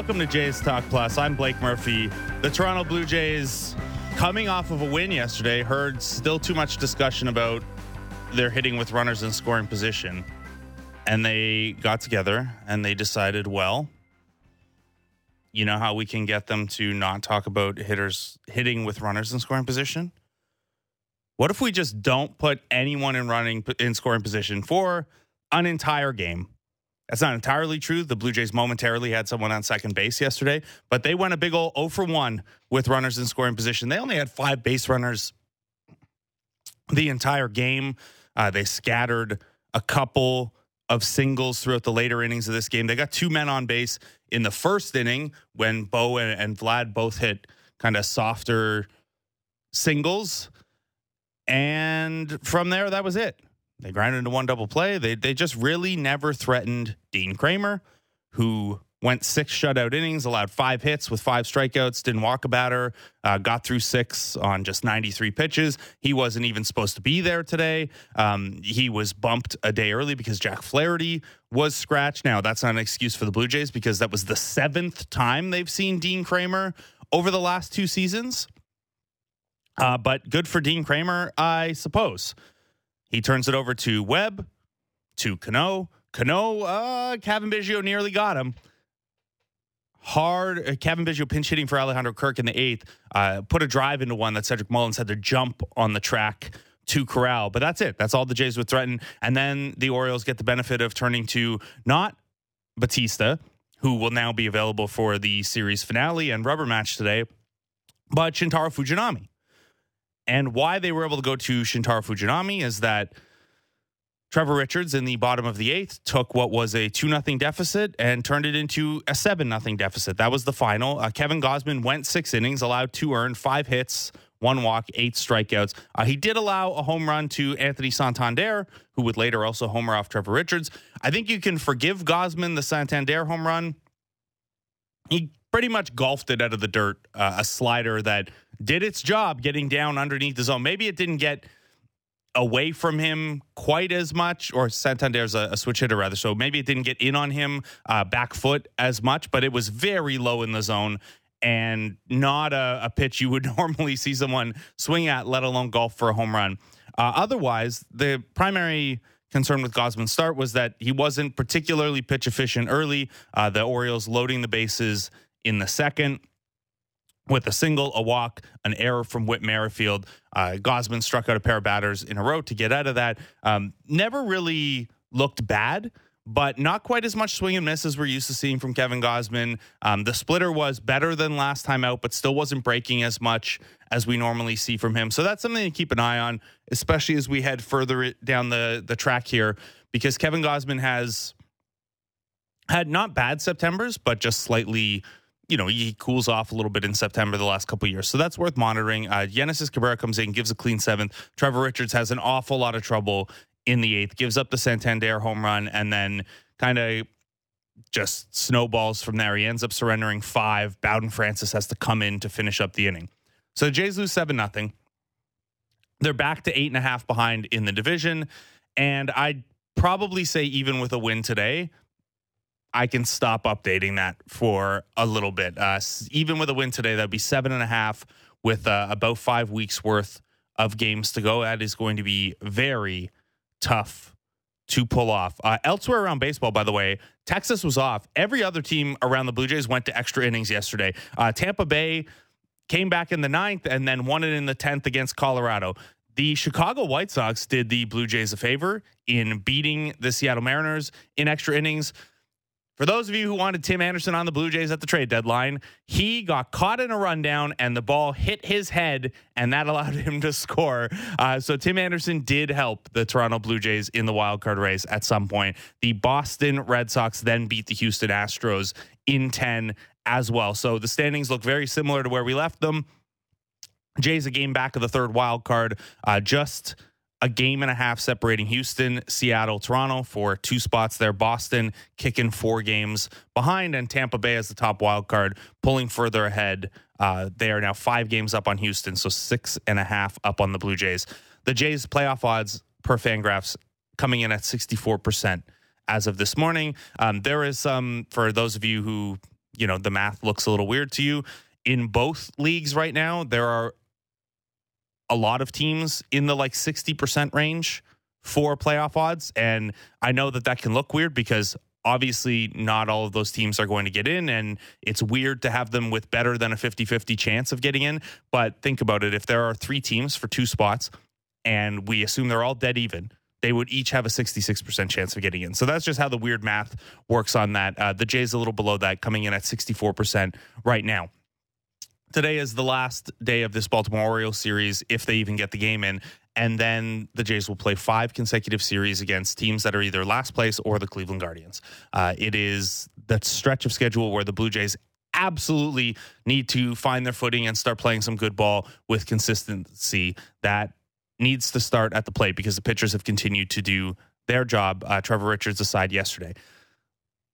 Welcome to Jays Talk Plus. I'm Blake Murphy. The Toronto Blue Jays, coming off of a win yesterday, heard still too much discussion about their hitting with runners in scoring position. And they got together and they decided, well, you know how we can get them to not talk about hitters hitting with runners in scoring position? What if we just don't put anyone in running in scoring position for an entire game? That's not entirely true. The Blue Jays momentarily had someone on second base yesterday, but they went a big old 0 for 1 with runners in scoring position. They only had five base runners the entire game. Uh, they scattered a couple of singles throughout the later innings of this game. They got two men on base in the first inning when Bo and, and Vlad both hit kind of softer singles. And from there, that was it. They grounded into one double play. They they just really never threatened Dean Kremer, who went six shutout innings, allowed five hits with five strikeouts, didn't walk a batter, uh, got through six on just 93 pitches. He wasn't even supposed to be there today. Um, he was bumped a day early because Jack Flaherty was scratched. Now, that's not an excuse for the Blue Jays because that was the seventh time they've seen Dean Kremer over the last two seasons. Uh, but good for Dean Kremer, I suppose. He turns it over to Webb, to Cano. Cano, uh, Cavan Biggio nearly got him. Hard, uh, Cavan Biggio pinch hitting for Alejandro Kirk in the eighth, uh, put a drive into one that Cedric Mullins had to jump on the track to corral. But that's it. That's all the Jays would threaten. And then the Orioles get the benefit of turning to not Bautista, who will now be available for the series finale and rubber match today, but Shintaro Fujinami. And why they were able to go to Shintaro Fujinami is that Trevor Richards in the bottom of the eighth took what was a 2 0 deficit and turned it into a 7 0 deficit. That was the final. Uh, Kevin Gausman went six innings, allowed two earned, five hits, one walk, eight strikeouts. Uh, he did allow a home run to Anthony Santander, who would later also homer off Trevor Richards. I think you can forgive Gausman the Santander home run. He pretty much golfed it out of the dirt, uh, a slider that did its job getting down underneath the zone. Maybe it didn't get away from him quite as much, or Santander's a, a switch hitter rather, so maybe it didn't get in on him uh, back foot as much, but it was very low in the zone and not a, a pitch you would normally see someone swing at, let alone golf for a home run. Uh, otherwise, the primary concern with Gausman's start was that he wasn't particularly pitch efficient early. Uh, the Orioles loading the bases in the second with a single, a walk, an error from Whit Merrifield. Uh, Gausman struck out a pair of batters in a row to get out of that. Um, never really looked bad, but not quite as much swing and miss as we're used to seeing from Kevin Gausman. Um, the splitter was better than last time out, but still wasn't breaking as much as we normally see from him. So that's something to keep an eye on, especially as we head further down the, the track here, because Kevin Gausman has had not bad Septembers, but just slightly you know, he cools off a little bit in September the last couple years. So that's worth monitoring. Uh, Genesis Cabrera comes in, gives a clean seventh. Trevor Richards has an awful lot of trouble in the eighth, gives up the Santander home run, and then kind of just snowballs from there. He ends up surrendering five. Bowden Francis has to come in to finish up the inning. So the Jays lose 7 nothing. They're back to eight and a half behind in the division. And I'd probably say, even with a win today, I can stop updating that for a little bit. Uh, even with a win today, that'd be seven and a half with uh, about five weeks worth of games to go. That is going to be very tough to pull off. Uh, elsewhere around baseball, by the way, Texas was off. Every other team around the Blue Jays went to extra innings yesterday. Uh, Tampa Bay came back in the ninth and then won it in the 10th against Colorado. The Chicago White Sox did the Blue Jays a favor in beating the Seattle Mariners in extra innings. For those of you who wanted Tim Anderson on the Blue Jays at the trade deadline, he got caught in a rundown and the ball hit his head, and that allowed him to score. Uh, so Tim Anderson did help the Toronto Blue Jays in the wild card race at some point. The Boston Red Sox then beat the Houston Astros in 10 as well. So the standings look very similar to where we left them. Jays a game back of the third wild card, uh, just a game and a half separating Houston, Seattle, Toronto for two spots there. Boston kicking four games behind, and Tampa Bay as the top wild card, pulling further ahead. Uh, they are now five games up on Houston, so six and a half up on the Blue Jays. The Jays playoff odds per Fangraphs coming in at 64% as of this morning. Um, there is some, for those of you who, you know, the math looks a little weird to you, in both leagues right now, there are a lot of teams in the like 60% range for playoff odds. And I know that that can look weird because obviously not all of those teams are going to get in and it's weird to have them with better than a 50-50 chance of getting in. But think about it if there are three teams for two spots and we assume they're all dead even they would each have a 66% chance of getting in. So that's just how the weird math works on that. Uh, the jays a little below that coming in at 64% right now today is the last day of this baltimore orioles series if they even get the game in and then the Jays will play five consecutive series against teams that are either last place or the Cleveland Guardians. Uh, it is that stretch of schedule where the Blue Jays absolutely need to find their footing and start playing some good ball with consistency. That needs to start at the plate because the pitchers have continued to do their job. Uh, Trevor Richards aside yesterday.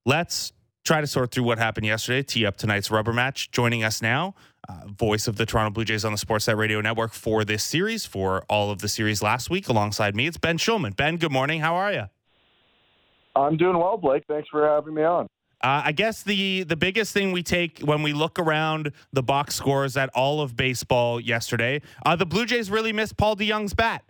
Let's try to sort through what happened yesterday, tee up tonight's rubber match. Joining us now, uh, voice of the Toronto Blue Jays on the Sportsnet Radio Network for this series, for all of the series last week, alongside me, it's Ben Shulman. Ben, good morning. How are you? I'm doing well, Blake. Thanks for having me on. Uh, I guess the the biggest thing we take when we look around the box scores at all of baseball yesterday, uh, the Blue Jays really missed Paul DeJong's bat.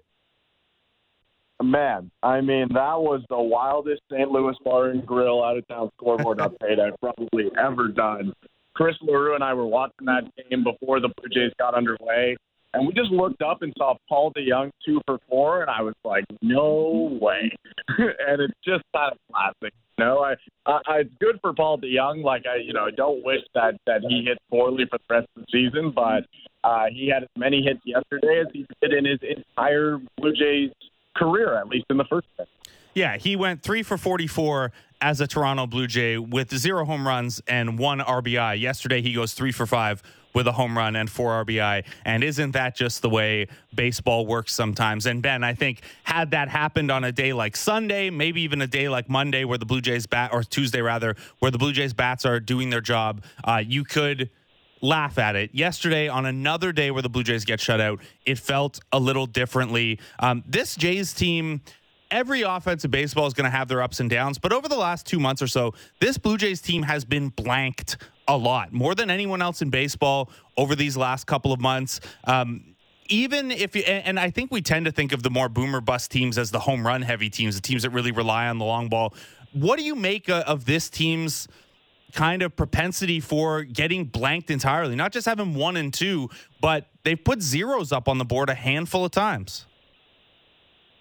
Man, I mean, that was the wildest St. Louis Bar and Grill out of town scoreboard update I've probably ever done. Chris LaRue and I were watching that game before the Blue Jays got underway, and we just looked up and saw Paul DeJong two for four, and I was like, no way. and it's just kind of classic. You know, I, I, it's good for Paul DeJong. Like I, you know, I don't wish that that he hits poorly for the rest of the season, but uh, he had as many hits yesterday as he did in his entire Blue Jays career, at least in the first place. Yeah, he went three for 44 as a Toronto Blue Jay with zero home runs and one RBI. Yesterday, he goes three for five with a home run and four RBI. And isn't that just the way baseball works sometimes? And Ben, I think had that happened on a day like Sunday, maybe even a day like Monday, where the Blue Jays bat or Tuesday rather, where the Blue Jays bats are doing their job, uh, you could laugh at it. Yesterday, on another day where the Blue Jays get shut out, it felt a little differently. Um, this Jays team every offensive baseball is going to have their ups and downs, but over the last two months or so, this Blue Jays team has been blanked a lot, more than anyone else in baseball over these last couple of months. Um, even if you, and I think we tend to think of the more boomer bust teams as the home run heavy teams, the teams that really rely on the long ball. What do you make of this team's kind of propensity for getting blanked entirely? Not just having one and two, but they've put zeros up on the board a handful of times.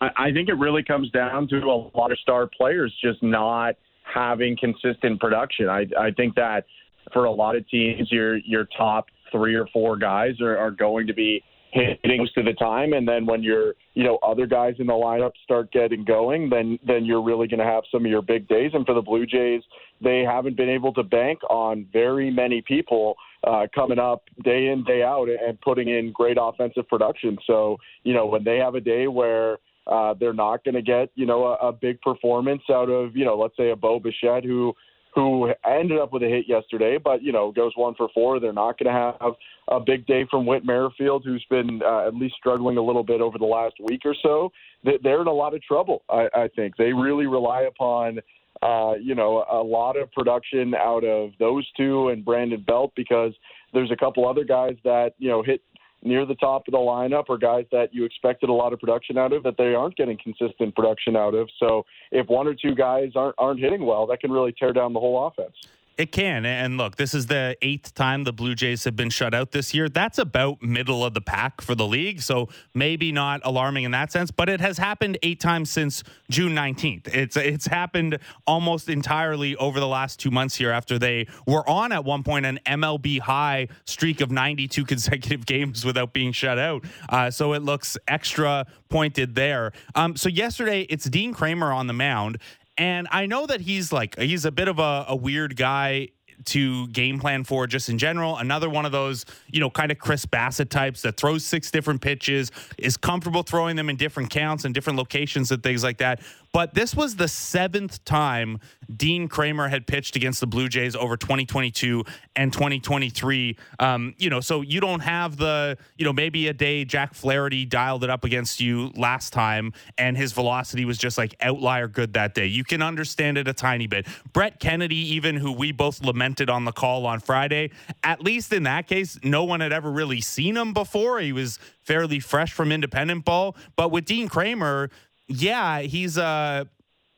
I think it really comes down to a lot of star players just not having consistent production. I, I think that for a lot of teams, your your top three or four guys are, are going to be hitting most of the time, and then when your you know other guys in the lineup start getting going, then then you're really going to have some of your big days. And for the Blue Jays, they haven't been able to bank on very many people uh, coming up day in day out and putting in great offensive production. So you know when they have a day where uh, they're not going to get, you know, a, a big performance out of, you know, let's say a Bo Bichette who who ended up with a hit yesterday, but you know goes one for four. They're not going to have a big day from Whit Merrifield, who's been uh, at least struggling a little bit over the last week or so. They're in a lot of trouble. I, I think they really rely upon. Uh, you know, a lot of production out of those two and Brandon Belt because there's a couple other guys that, you know, hit near the top of the lineup are guys that you expected a lot of production out of that they aren't getting consistent production out of. So if one or two guys aren't aren't hitting well, that can really tear down the whole offense. It can. And look, this is the eighth time the Blue Jays have been shut out this year. That's about middle of the pack for the league. So maybe not alarming in that sense, but it has happened eight times since June 19th. It's it's happened almost entirely over the last two months here after they were on at one point an MLB high streak of 92 consecutive games without being shut out. Uh, so it looks extra pointed there. Um, so yesterday, it's Dean Kremer on the mound. And I know that he's like, he's a bit of a, a weird guy to game plan for just in general. Another one of those, you know, kind of Chris Bassitt types that throws six different pitches, is comfortable throwing them in different counts and different locations and things like that. But this was the seventh time Dean Kremer had pitched against the Blue Jays over 2022 and 2023. Um, you know, so you don't have the, you know, maybe a day Jack Flaherty dialed it up against you last time and his velocity was just like outlier good that day. You can understand it a tiny bit. Brett Kennedy, even who we both lamented on the call on Friday, at least in that case, no one had ever really seen him before. He was fairly fresh from independent ball. But with Dean Kremer, yeah, he's a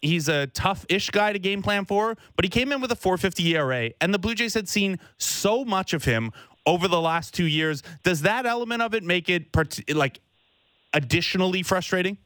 he's a tough-ish guy to game plan for, but he came in with a 450 ERA, and the Blue Jays had seen so much of him over the last two years. Does that element of it make it like additionally frustrating?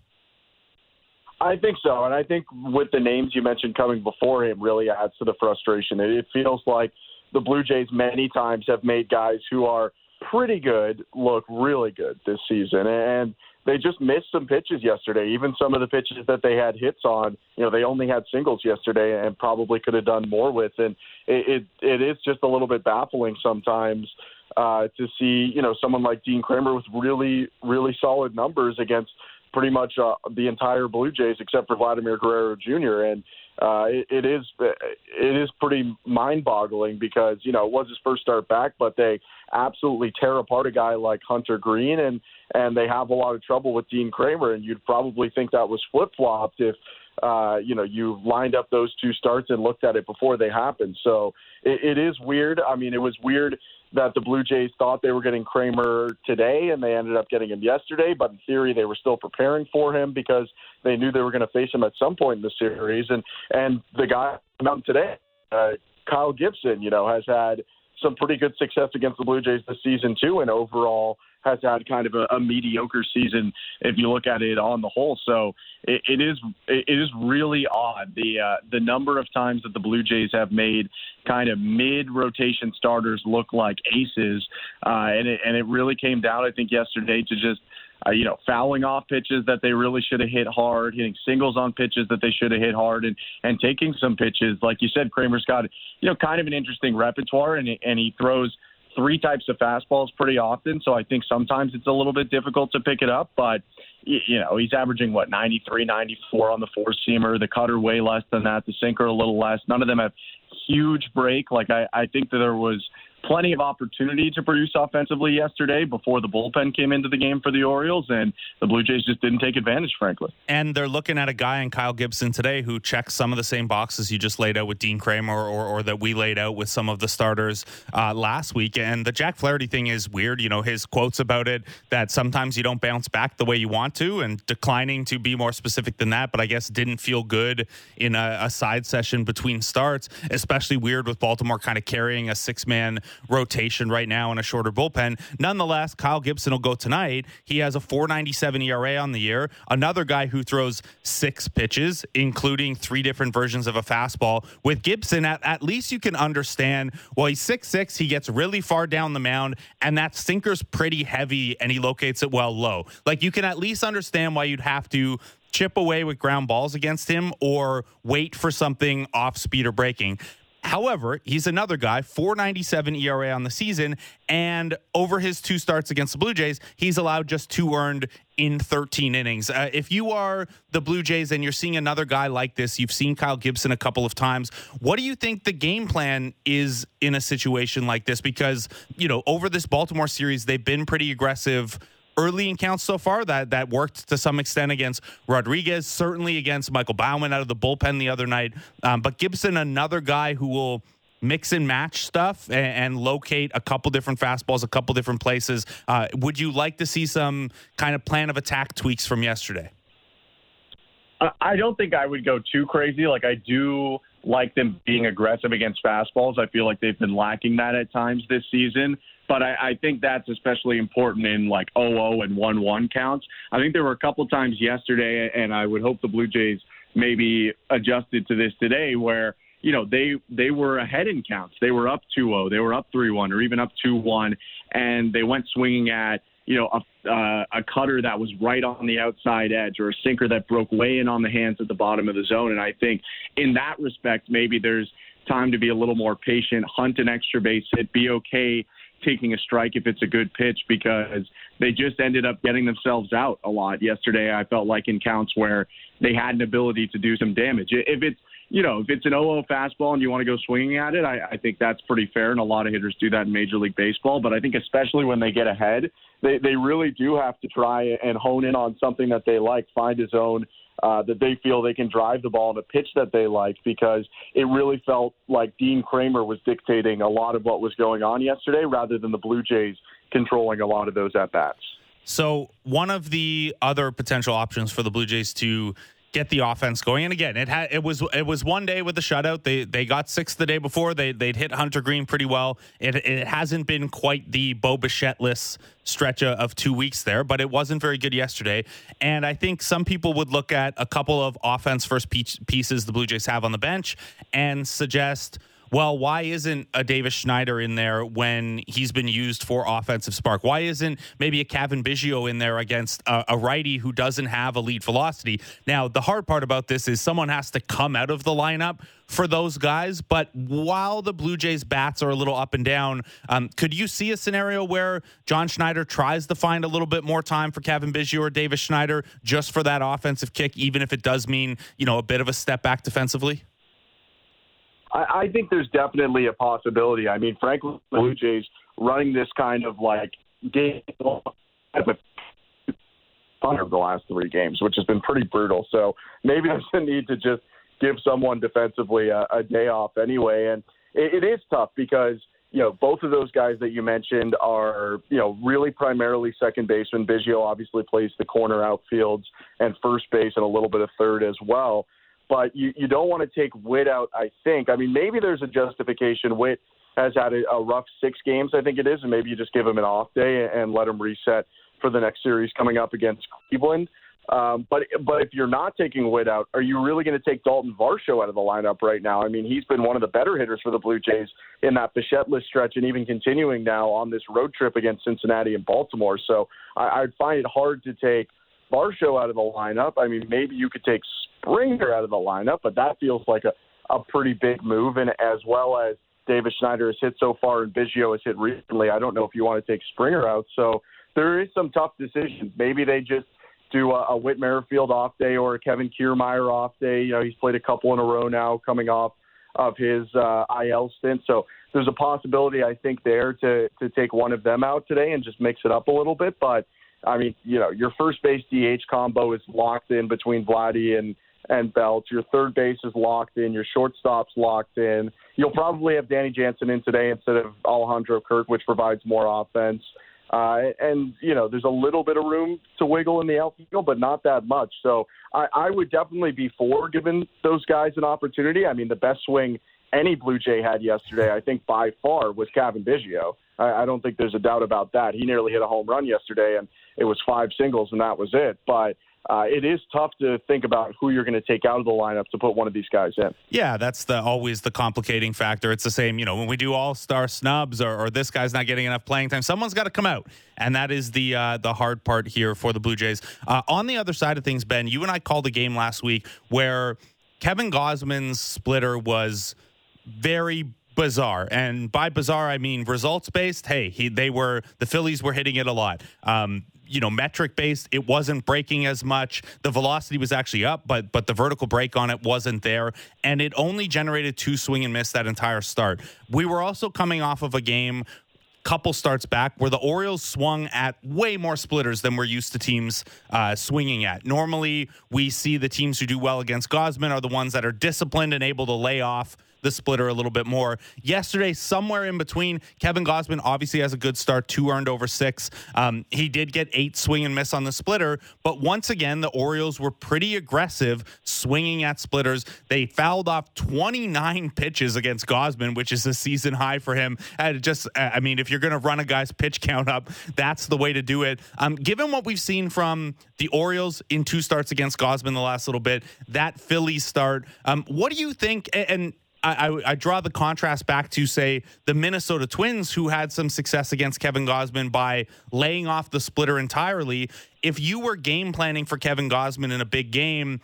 I think so, and I think with the names you mentioned coming before him, really adds to the frustration. It feels like the Blue Jays many times have made guys who are pretty good look really good this season, and they just missed some pitches yesterday. Even some of the pitches that they had hits on, you know, they only had singles yesterday and probably could have done more with. And it it, it is just a little bit baffling sometimes uh, to see, you know, someone like Dean Kremer with really really solid numbers against pretty much uh, the entire Blue Jays except for Vladimir Guerrero Jr. And uh, it, it is it is pretty mind-boggling because you know it was his first start back, but they absolutely tear apart a guy like Hunter Greene, and and they have a lot of trouble with Dean Kremer, and you'd probably think that was flip-flopped if uh, you know you lined up those two starts and looked at it before they happened. So it, it is weird. I mean, it was weird that the Blue Jays thought they were getting Kremer today, and they ended up getting him yesterday. But in theory, they were still preparing for him because they knew they were going to face him at some point in the series. And and the guy out today, uh, Kyle Gibson, you know, has had some pretty good success against the Blue Jays this season too, and overall has had kind of a, a mediocre season if you look at it on the whole. So it, it is it is really odd the uh, the number of times that the Blue Jays have made kind of mid rotation starters look like aces, uh, and it, and it really came down I think yesterday to just uh, you know, fouling off pitches that they really should have hit hard, hitting singles on pitches that they should have hit hard, and and taking some pitches, like you said, Kremer's got you know kind of an interesting repertoire, and and he throws three types of fastballs pretty often. So I think sometimes it's a little bit difficult to pick it up, but you know, he's averaging what 93, 94 on the four seamer, the cutter way less than that, the sinker a little less. None of them have huge break. Like I, I think that there was plenty of opportunity to produce offensively yesterday before the bullpen came into the game for the Orioles, and the Blue Jays just didn't take advantage, frankly. And they're looking at a guy in Kyle Gibson today who checks some of the same boxes you just laid out with Dean Kremer or, or that we laid out with some of the starters uh, last week. And the Jack Flaherty thing is weird. You know, his quotes about it that sometimes you don't bounce back the way you want to, and declining to be more specific than that, but I guess didn't feel good in a, a side session between starts, especially weird with Baltimore kind of carrying a six man rotation right now in a shorter bullpen. Nonetheless, Kyle Gibson will go tonight. He has a 497 ERA on the year. Another guy who throws six pitches, including three different versions of a fastball. With Gibson, at, at least you can understand, well, he's six six. He gets really far down the mound, and that sinker's pretty heavy, and he locates it well low. Like you can at least understand why you'd have to chip away with ground balls against him or wait for something off speed or breaking. However, he's another guy, 497 ERA on the season, and over his two starts against the Blue Jays, he's allowed just two earned in 13 innings. Uh, if you are the Blue Jays and you're seeing another guy like this, you've seen Kyle Gibson a couple of times. What do you think the game plan is in a situation like this? Because, you know, over this Baltimore series, they've been pretty aggressive early in counts so far that that worked to some extent against Rodriguez, certainly against Michael Baumann out of the bullpen the other night. Um, but Gibson, another guy who will mix and match stuff and, and, locate a couple different fastballs, a couple different places. Uh, would you like to see some kind of plan of attack tweaks from yesterday? I don't think I would go too crazy. Like I do like them being aggressive against fastballs. I feel like they've been lacking that at times this season. But I, I think that's especially important in like 0-0 and 1-1 counts. I think there were a couple times yesterday, and I would hope the Blue Jays maybe adjusted to this today, where you know they they were ahead in counts. They were up 2-0, they were up 3-1, or even up 2-1, and they went swinging at you know a, uh, a cutter that was right on the outside edge, or a sinker that broke way in on the hands at the bottom of the zone. And I think in that respect, maybe there's time to be a little more patient, hunt an extra base hit, be okay taking a strike if it's a good pitch because they just ended up getting themselves out a lot yesterday. I felt like in counts where they had an ability to do some damage. If it's you know, if it's an 0 fastball and you want to go swinging at it, I, I think that's pretty fair, and a lot of hitters do that in Major League Baseball. But I think especially when they get ahead, they they really do have to try and hone in on something that they like, find a zone uh, that they feel they can drive the ball in a pitch that they like, because it really felt like Dean Kremer was dictating a lot of what was going on yesterday, rather than the Blue Jays controlling a lot of those at bats. So one of the other potential options for the Blue Jays to get the offense going. And again, it had it was it was one day with the shutout. They they got six the day before. They they'd hit Hunter Greene pretty well. It it hasn't been quite the Bo Bichette-less stretch of two weeks there, but it wasn't very good yesterday. And I think some people would look at a couple of offense first pieces the Blue Jays have on the bench and suggest well, why isn't a Davis Schneider in there when he's been used for offensive spark? Why isn't maybe a Cavan Biggio in there against a, a righty who doesn't have elite velocity? Now, the hard part about this is someone has to come out of the lineup for those guys. But while the Blue Jays bats are a little up and down, um, could you see a scenario where John Schneider tries to find a little bit more time for Cavan Biggio or Davis Schneider just for that offensive kick, even if it does mean, you know, a bit of a step back defensively? I, I think there's definitely a possibility. I mean, frankly, the Blue Jays running this kind of like game under the last three games, which has been pretty brutal. So maybe there's a need to just give someone defensively a, a day off anyway. And it, it is tough because you know both of those guys that you mentioned are you know really primarily second baseman. Biggio obviously plays the corner outfields and first base and a little bit of third as well but you, you don't want to take Whit out, I think. I mean, maybe there's a justification. Whit has had a, a rough six games, I think it is, and maybe you just give him an off day and let him reset for the next series coming up against Cleveland. Um, but but if you're not taking Whit out, are you really going to take Dalton Varsho out of the lineup right now? I mean, he's been one of the better hitters for the Blue Jays in that Bichette stretch, and even continuing now on this road trip against Cincinnati and Baltimore. So I, I'd find it hard to take Varsho out of the lineup. I mean, maybe you could take Springer out of the lineup, but that feels like a, a pretty big move. And as well as Davis Schneider has hit so far and Biggio has hit recently, I don't know if you want to take Springer out. So there is some tough decisions. Maybe they just do a, a Whit Merrifield off day or a Kevin Kiermaier off day. You know, he's played a couple in a row now coming off of his uh, IL stint. So there's a possibility, I think, there to to take one of them out today and just mix it up a little bit. But I mean, you know, your first base DH combo is locked in between Vladdy and and Belt. Your third base is locked in. Your shortstop's locked in. You'll probably have Danny Jansen in today instead of Alejandro Kirk, which provides more offense. Uh, and you know, there's a little bit of room to wiggle in the outfield, but not that much. So I, I would definitely be for giving those guys an opportunity. I mean, the best swing any Blue Jay had yesterday, I think by far, was Cavan Biggio. I, I don't think there's a doubt about that. He nearly hit a home run yesterday, and it was five singles, and that was it. But uh, it is tough to think about who you're going to take out of the lineup to put one of these guys in. Yeah, that's the always the complicating factor. It's the same, you know, when we do all star snubs or, or, this guy's not getting enough playing time, someone's got to come out, and that is the uh, the hard part here for the Blue Jays. Uh, on the other side of things, Ben, you and I called a game last week where Kevin Gausman's splitter was very bizarre. And by bizarre, I mean results based. Hey, he, they were the Phillies were hitting it a lot. Um, you know, metric based, it wasn't breaking as much. The velocity was actually up, but but the vertical break on it wasn't there, and it only generated two swing and miss that entire start. We were also coming off of a game couple starts back where the Orioles swung at way more splitters than we're used to teams uh, swinging at. Normally, we see the teams who do well against Gausman are the ones that are disciplined and able to lay off the splitter a little bit more. Yesterday, somewhere in between, Kevin Gausman obviously has a good start, two earned over six. Um, he did get eight swing and miss on the splitter, but once again, the Orioles were pretty aggressive swinging at splitters. They fouled off 29 pitches against Gausman, which is a season high for him. And just, I mean, if you're going to run a guy's pitch count up, that's the way to do it. Um, given what we've seen from the Orioles in two starts against Gausman the last little bit, that Philly start, um, what do you think? And I, I, I, draw the contrast back to say the Minnesota Twins, who had some success against Kevin Gausman by laying off the splitter entirely. If you were game planning for Kevin Gausman in a big game,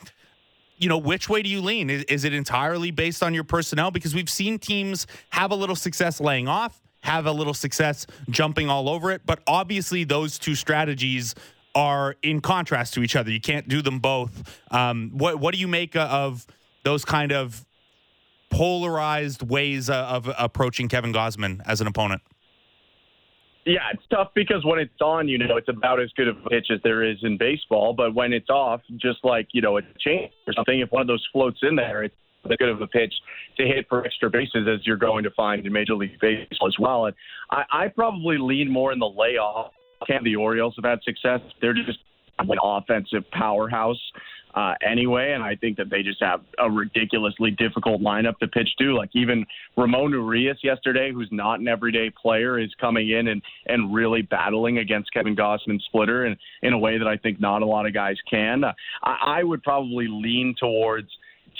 you know, which way do you lean? Is, is it entirely based on your personnel? Because we've seen teams have a little success laying off, have a little success jumping all over it. But obviously, those two strategies are in contrast to each other. You can't do them both. Um, what what do you make of those kind of polarized ways uh, of approaching Kevin Gausman as an opponent? Yeah, it's tough because when it's on, you know, it's about as good of a pitch as there is in baseball. But when it's off, just like, you know, a change or something, if one of those floats in there, it's as good of a pitch to hit for extra bases as you're going to find in Major League Baseball as well. And I, I probably lean more in the layoff. Can the Orioles have had success? They're just an offensive powerhouse uh, anyway, and I think that they just have a ridiculously difficult lineup to pitch to. Like even Ramon Urias yesterday, who's not an everyday player, is coming in and and really battling against Kevin Gausman splitter in in a way that I think not a lot of guys can. Uh, I, I would probably lean towards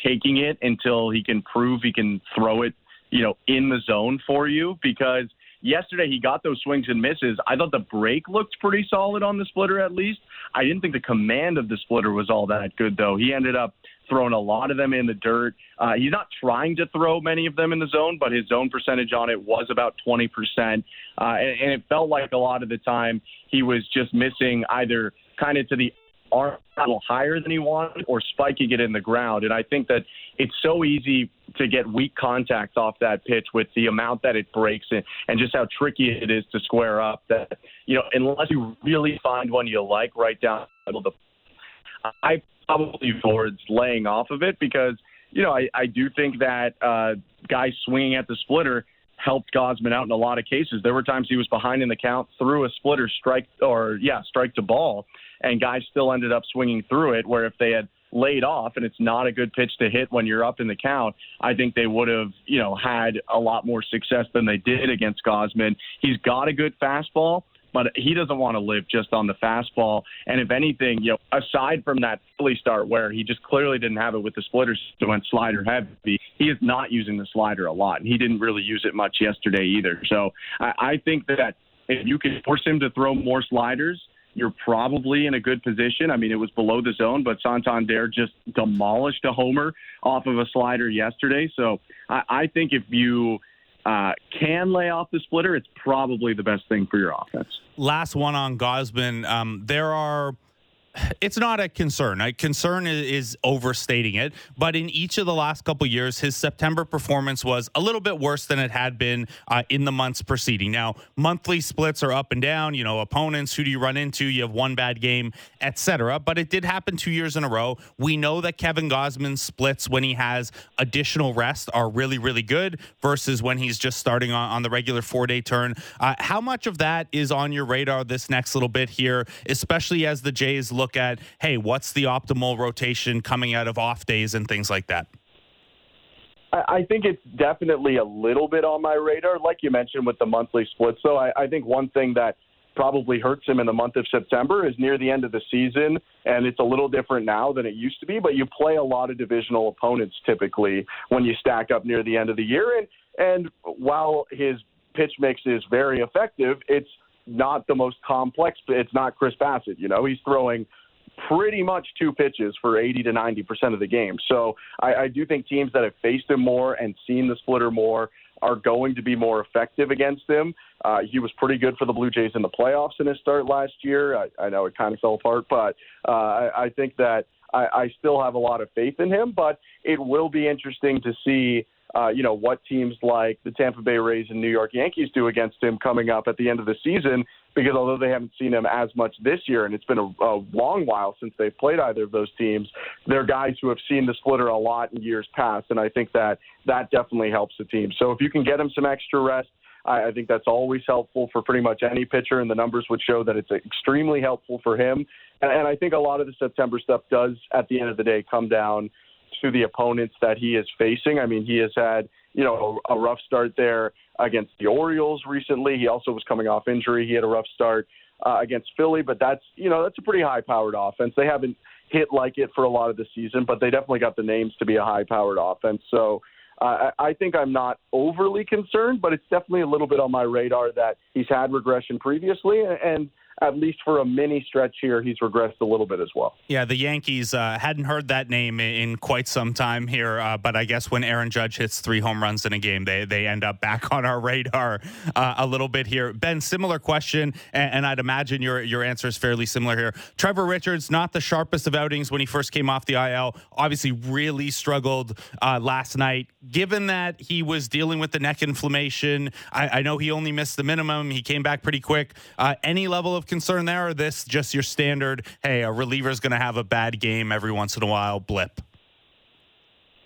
taking it until he can prove he can throw it, you know, in the zone for you because yesterday he got those swings and misses. I thought the break looked pretty solid on the splitter at least. I didn't think the command of the splitter was all that good though. He ended up throwing a lot of them in the dirt. Uh, he's not trying to throw many of them in the zone, but his zone percentage on it was about 20%. Uh, and, and it felt like a lot of the time he was just missing either kind of to the arm a little higher than he wanted or spiking it in the ground. And I think that it's so easy to get weak contact off that pitch with the amount that it breaks and, and just how tricky it is to square up that, you know, unless you really find one you like right down the middle of the I probably towards laying off of it because, you know, I, I do think that uh, guys swinging at the splitter helped Gausman out in a lot of cases. There were times he was behind in the count, threw a splitter strike or yeah, strike to ball, and guys still ended up swinging through it. Where if they had laid off and it's not a good pitch to hit when you're up in the count, I think they would have, you know, had a lot more success than they did against Gausman. He's got a good fastball, but he doesn't want to live just on the fastball. And if anything, you know, aside from that Philly start where he just clearly didn't have it with the splitters, so went slider heavy, he is not using the slider a lot. And he didn't really use it much yesterday either. So I, I think that if you can force him to throw more sliders – you're probably in a good position. I mean, it was below the zone, but Santander just demolished a homer off of a slider yesterday. So I, I think if you uh, can lay off the splitter, it's probably the best thing for your offense. Last one on Gausman. Um, there are it's not a concern. A concern is, overstating it. But in each of the last couple years, his September performance was a little bit worse than it had been uh, in the months preceding. Now, monthly splits are up and down. You know, opponents. Who do you run into? You have one bad game, etc. But it did happen two years in a row. We know that Kevin Gausman's splits when he has additional rest are really, really good versus when he's just starting on, on the regular four day turn. Uh, how much of that is on your radar this next little bit here, especially as the Jays look? Look at, hey, what's the optimal rotation coming out of off days and things like that? I think it's definitely a little bit on my radar, like you mentioned with the monthly splits. So I, I think one thing that probably hurts him in the month of September is near the end of the season, and it's a little different now than it used to be. But you play a lot of divisional opponents typically when you stack up near the end of the year, and and while his pitch mix is very effective, it's not the most complex. But it's not Chris Bassitt. You know, he's throwing pretty much two pitches for 80 to 90 percent of the game. So I, I do think teams that have faced him more and seen the splitter more are going to be more effective against him. Uh, he was pretty good for the Blue Jays in the playoffs in his start last year. I, I know it kind of fell apart, but uh, I, I think that I, I still have a lot of faith in him. But it will be interesting to see uh, you know, what teams like the Tampa Bay Rays and New York Yankees do against him coming up at the end of the season. Because although they haven't seen him as much this year, and it's been a, a long while since they've played either of those teams, they're guys who have seen the splitter a lot in years past, and I think that that definitely helps the team. So if you can get him some extra rest, I, think that's always helpful for pretty much any pitcher, and the numbers would show that it's extremely helpful for him. And, and I think a lot of the September stuff does, at the end of the day, come down to the opponents that he is facing. I mean, he has had you know a, rough start there against the Orioles recently. He also was coming off injury. He had a rough start uh, against Philly, but that's you know that's a pretty high-powered offense. They haven't hit like it for a lot of the season, but they definitely got the names to be a high-powered offense. So. Uh, I think I'm not overly concerned, but it's definitely a little bit on my radar that he's had regression previously, and at least for a mini stretch here, he's regressed a little bit as well. Yeah, the Yankees uh, hadn't heard that name in quite some time here, uh, but I guess when Aaron Judge hits three home runs in a game, they they end up back on our radar uh, a little bit here. Ben, similar question, and, and, I'd imagine your your answer is fairly similar here. Trevor Richards, not the sharpest of outings when he first came off the IL, obviously really struggled uh, last night. Given that he was dealing with the neck inflammation, I, I know he only missed the minimum. He came back pretty quick. Uh, any level of concern there, or this just your standard? Hey, a reliever is going to have a bad game every once in a while. Blip.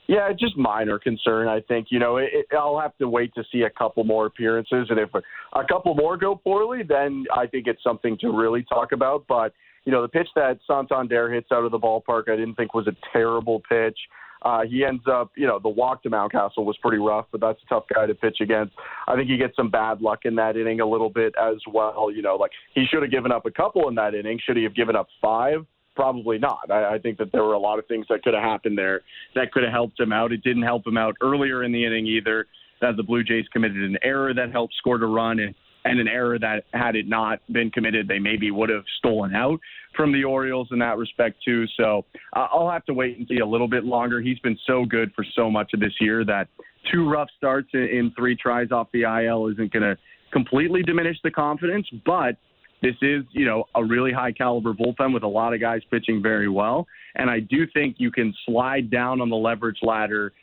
Yeah, just minor concern. I think you know it, I'll have to wait to see a couple more appearances, and if a, a couple more go poorly, then I think it's something to really talk about. But you know, the pitch that Santander hits out of the ballpark, I didn't think was a terrible pitch. Uh, he ends up, you know, the walk to Mountcastle was pretty rough, but that's a tough guy to pitch against. I think he gets some bad luck in that inning a little bit as well. You know, like he should have given up a couple in that inning. Should he have given up five? Probably not. I, I think that there were a lot of things that could have happened there that could have helped him out. It didn't help him out earlier in the inning either. That the Blue Jays committed an error that helped score a run, and and an error that had it not been committed, they maybe would have stolen out from the Orioles in that respect too. So uh, I'll have to wait and see a little bit longer. He's been so good for so much of this year that two rough starts in, in three tries off the IL isn't going to completely diminish the confidence, but this is, you know, a really high caliber bullpen with a lot of guys pitching very well. And I do think you can slide down on the leverage ladder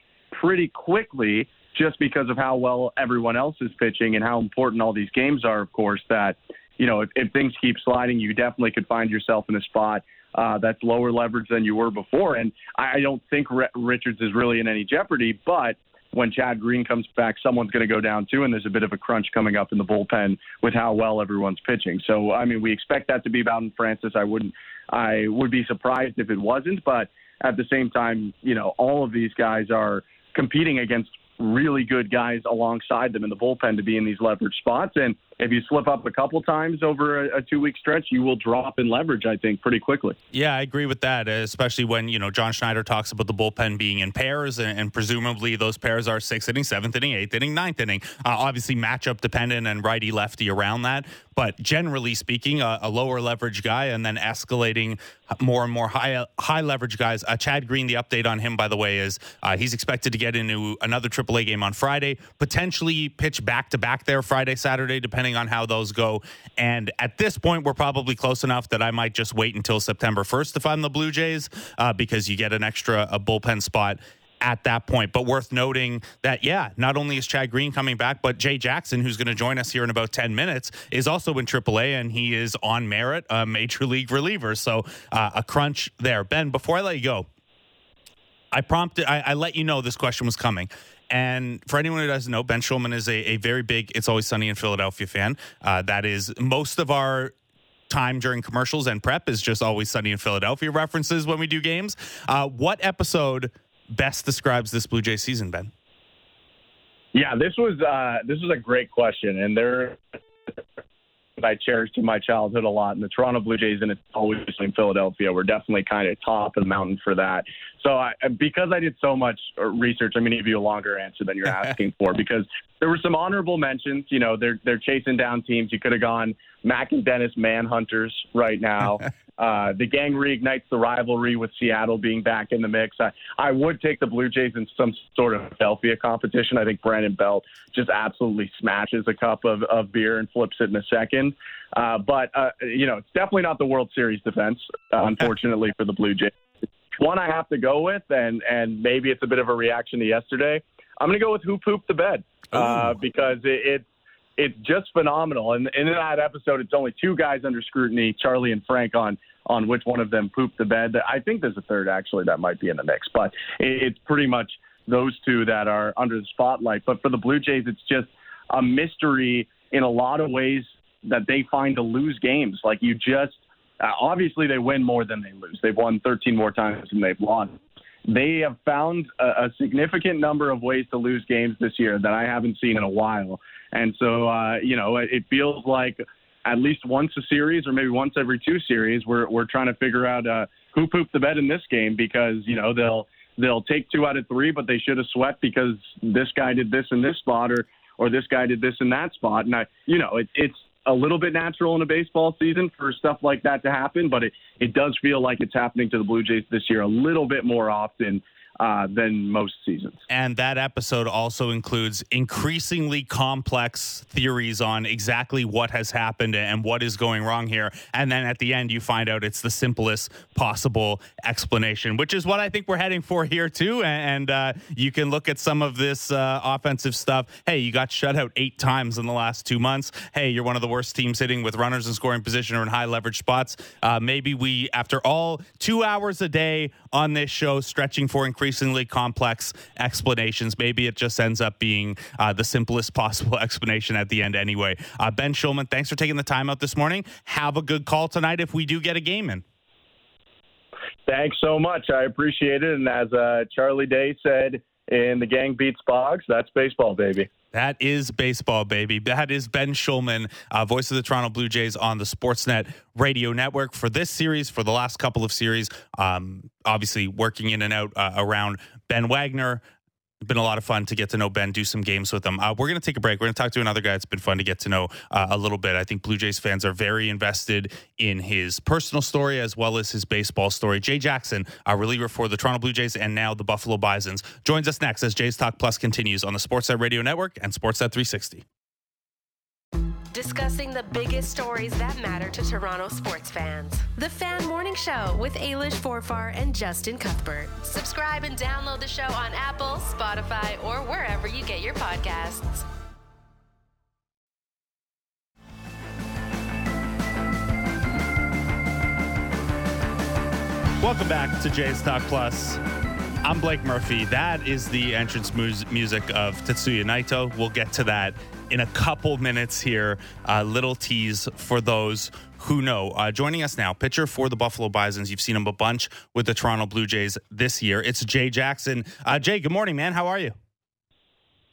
pretty quickly just because of how well everyone else is pitching and how important all these games are, of course, that, you know, if, if things keep sliding, you definitely could find yourself in a spot uh, that's lower leverage than you were before. And I I don't think R- Richards is really in any jeopardy, but when Chad Green comes back, someone's going to go down too, and there's a bit of a crunch coming up in the bullpen with how well everyone's pitching. So, I mean, we expect that to be Bowden Francis. I wouldn't, I would be surprised if it wasn't, but at the same time, you know, all of these guys are competing against really good guys alongside them in the bullpen to be in these leverage spots. And if you slip up a couple times over a, a two week stretch, you will drop in leverage, I think, pretty quickly. Yeah, I agree with that, especially when, you know, John Schneider talks about the bullpen being in pairs, and, and presumably those pairs are sixth inning, seventh inning, eighth inning, ninth inning. Uh, obviously, matchup dependent and righty lefty around that. But generally speaking, a, a, lower leverage guy and then escalating more and more high high leverage guys. Uh, Chad Green, the update on him, by the way, is uh, he's expected to get into another AAA game on Friday, potentially pitch back to back there Friday, Saturday, depending on how those go. And at this point, we're probably close enough that I might just wait until September 1st if I'm the Blue Jays, uh, because you get an extra a bullpen spot at that point. But worth noting that, yeah, not only is Chad Green coming back, but Jay Jackson, who's going to join us here in about 10 minutes, is also in AAA and he is on merit, a major league reliever. So uh, a crunch there. Ben, before I let you go, I prompted, I, I let you know this question was coming. And for anyone who doesn't know, Ben Shulman is a, a very big It's Always Sunny in Philadelphia fan. Uh, that is most of our time during commercials and prep is just Always Sunny in Philadelphia references when we do games. Uh, what episode best describes this Blue Jay season, Ben? Yeah, this was uh, this was a great question, and there I cherished in my childhood a lot. And the Toronto Blue Jays and it's always in Philadelphia were definitely kind of top of the mountain for that. So I, because I did so much research, I'm going to give you a longer answer than you're asking for because there were some honorable mentions. You know, they're they're chasing down teams. You could have gone Mac and Dennis Manhunters right now. uh, the gang reignites the rivalry with Seattle being back in the mix. I, I would take the Blue Jays in some sort of Philadelphia competition. I think Brandon Belt just absolutely smashes a cup of, of beer and flips it in a second. Uh, but, uh, you know, it's definitely not the World Series defense, uh, unfortunately, for the Blue Jays. One I have to go with, and, and maybe it's a bit of a reaction to yesterday. I'm going to go with Who Pooped the Bed uh, because it, it's it's just phenomenal. And, and in that episode, it's only two guys under scrutiny, Charlie and Frank, on on which one of them pooped the bed. I think there's a third actually that might be in the mix, but it, it's pretty much those two that are under the spotlight. But for the Blue Jays, it's just a mystery in a lot of ways that they find to lose games. Like you just uh, obviously they win more than they lose. They've won 13 more times than they've lost. They have found a, a significant number of ways to lose games this year that I haven't seen in a while. And so, uh, you know, it, it feels like at least once a series or maybe once every two series, we're, we're trying to figure out uh, who pooped the bed in this game because, you know, they'll, they'll take two out of three, but they should have swept because this guy did this in this spot or, or this guy did this in that spot. And I, you know, it, it's a little bit natural in a baseball season for stuff like that to happen, but it, it does feel like it's happening to the Blue Jays this year a little bit more often uh, than most seasons. And that episode also includes increasingly complex theories on exactly what has happened and what is going wrong here. And then at the end, you find out it's the simplest possible explanation, which is what I think we're heading for here, too. And uh, you can look at some of this uh, offensive stuff. Hey, you got shut out eight times in the last two months. Hey, you're one of the worst teams hitting with runners in scoring position or in high leverage spots. Uh, maybe we, after all two hours a day on this show, stretching for increasing increasingly complex explanations. Maybe it just ends up being uh, the simplest possible explanation at the end anyway. Uh, ben Shulman, thanks for taking the time out this morning. Have a good call tonight if we do get a game in. Thanks so much. I appreciate it. And as uh, Charlie Day said in The Gang Beats Boggs, that's baseball, baby. That is baseball, baby. That is Ben Shulman, uh, voice of the Toronto Blue Jays on the Sportsnet radio network for this series, for the last couple of series. Um, obviously, working in and out uh, around Ben Wagner, been a lot of fun to get to know Ben, do some games with him. Uh, we're going to take a break. We're going to talk to another guy. It's been fun to get to know uh, a little bit. I think Blue Jays fans are very invested in his personal story as well as his baseball story. Jay Jackson, a reliever for the Toronto Blue Jays and now the Buffalo Bisons, joins us next as Jays Talk Plus continues on the Sportsnet Radio Network and Sportsnet 360 discussing the biggest stories that matter to Toronto sports fans. The Fan Morning Show with Ailish Forfar and Justin Cuthbert. Subscribe and download the show on Apple, Spotify, or wherever you get your podcasts. Welcome back to Jay's Talk Plus. I'm Blake Murphy. That is the entrance mu- music of Tetsuya Naito. We'll get to that in a couple minutes here. Uh, little tease for those who know. Uh, joining us now, pitcher for the Buffalo Bisons. You've seen him a bunch with the Toronto Blue Jays this year. It's Jay Jackson. Uh, Jay, good morning, man. How are you?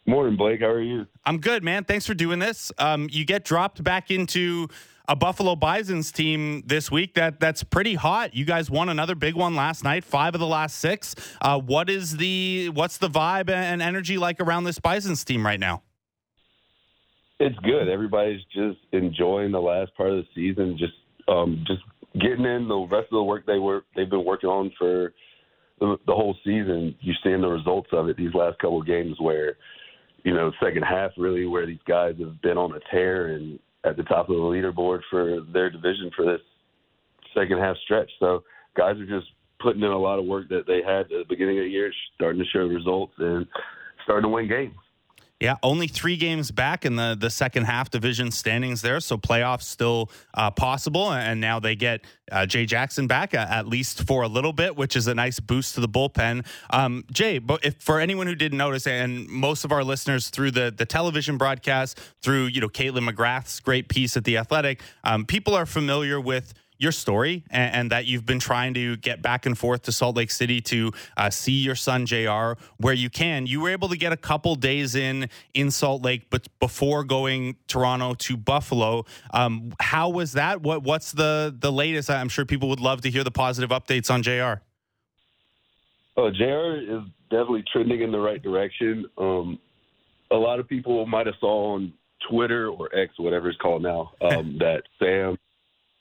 Morning, Blake. How are you? I'm good, man. Thanks for doing this. Um, you get dropped back into a Buffalo Bisons team this week that that's pretty hot. You guys won another big one last night, five of the last six. Uh, what is the what's the vibe and energy like around this Bisons team right now? It's good. Everybody's just enjoying the last part of the season, just um, just getting in the rest of the work they were they've been working on for the, the whole season. You're seeing the results of it these last couple of games where, you know, second half really where these guys have been on a tear and at the top of the leaderboard for their division for this second half stretch. So guys are just putting in a lot of work that they had at the beginning of the year, starting to show results and starting to win games. Yeah, only three games back in the, the second half division standings there, so playoffs still uh, possible. And now they get uh, Jay Jackson back uh, at least for a little bit, which is a nice boost to the bullpen. Um, Jay, but if for anyone who didn't notice, and most of our listeners through the the television broadcast, through you know Kaitlyn McGrath's great piece at the Athletic, um, people are familiar with your story and, and, that you've been trying to get back and forth to Salt Lake City to uh, see your son JR where you can. You were able to get a couple days in in Salt Lake, but before going Toronto to Buffalo, um, how was that? What what's the the latest? I'm sure people would love to hear the positive updates on JR. Oh, JR is definitely trending in the right direction. Um, a lot of people might have saw on Twitter or X, whatever it's called now, um, that Sam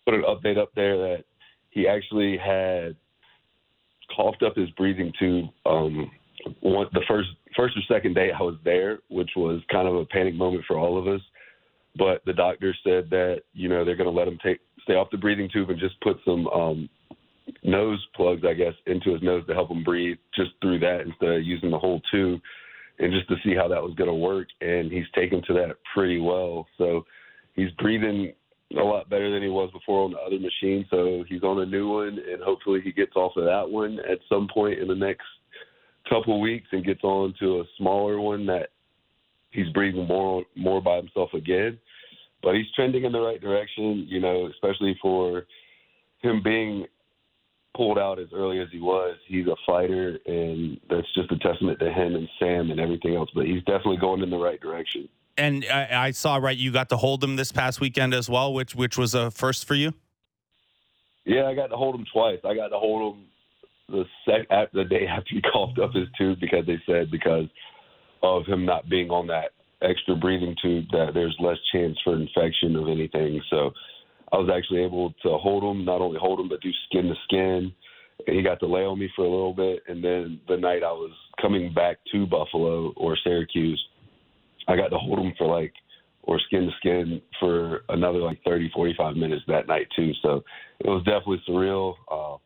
put an update up there that he actually had coughed up his breathing tube um, one, the first first or second day I was there, which was kind of a panic moment for all of us. But the doctor said that you know they're going to let him take stay off the breathing tube and just put some um, nose plugs, I guess, into his nose to help him breathe just through that instead of using the whole tube, and just to see how that was going to work. And he's taken to that pretty well. So he's breathing a lot better than he was before on the other machine. So he's on a new one, and hopefully he gets off of that one at some point in the next couple weeks and gets on to a smaller one that he's breathing more more by himself again. But he's trending in the right direction, you know, especially for him being pulled out as early as he was. He's a fighter, and that's just a testament to him and Sam and everything else. But he's definitely going in the right direction. And I, I, saw right you got to hold him this past weekend as well, which which was a first for you. Yeah, I got to hold him twice. I got to hold him the sec the day after he coughed up his tube because they said because of him not being on that extra breathing tube that there's less chance for infection of anything. So I was actually able to hold him, not only hold him, but do skin to skin. And he got to lay on me for a little bit. And then the night I was coming back to Buffalo or Syracuse, I got to hold him for like, or skin to skin for another like 30, 45 minutes that night too. So it was definitely surreal. Uh,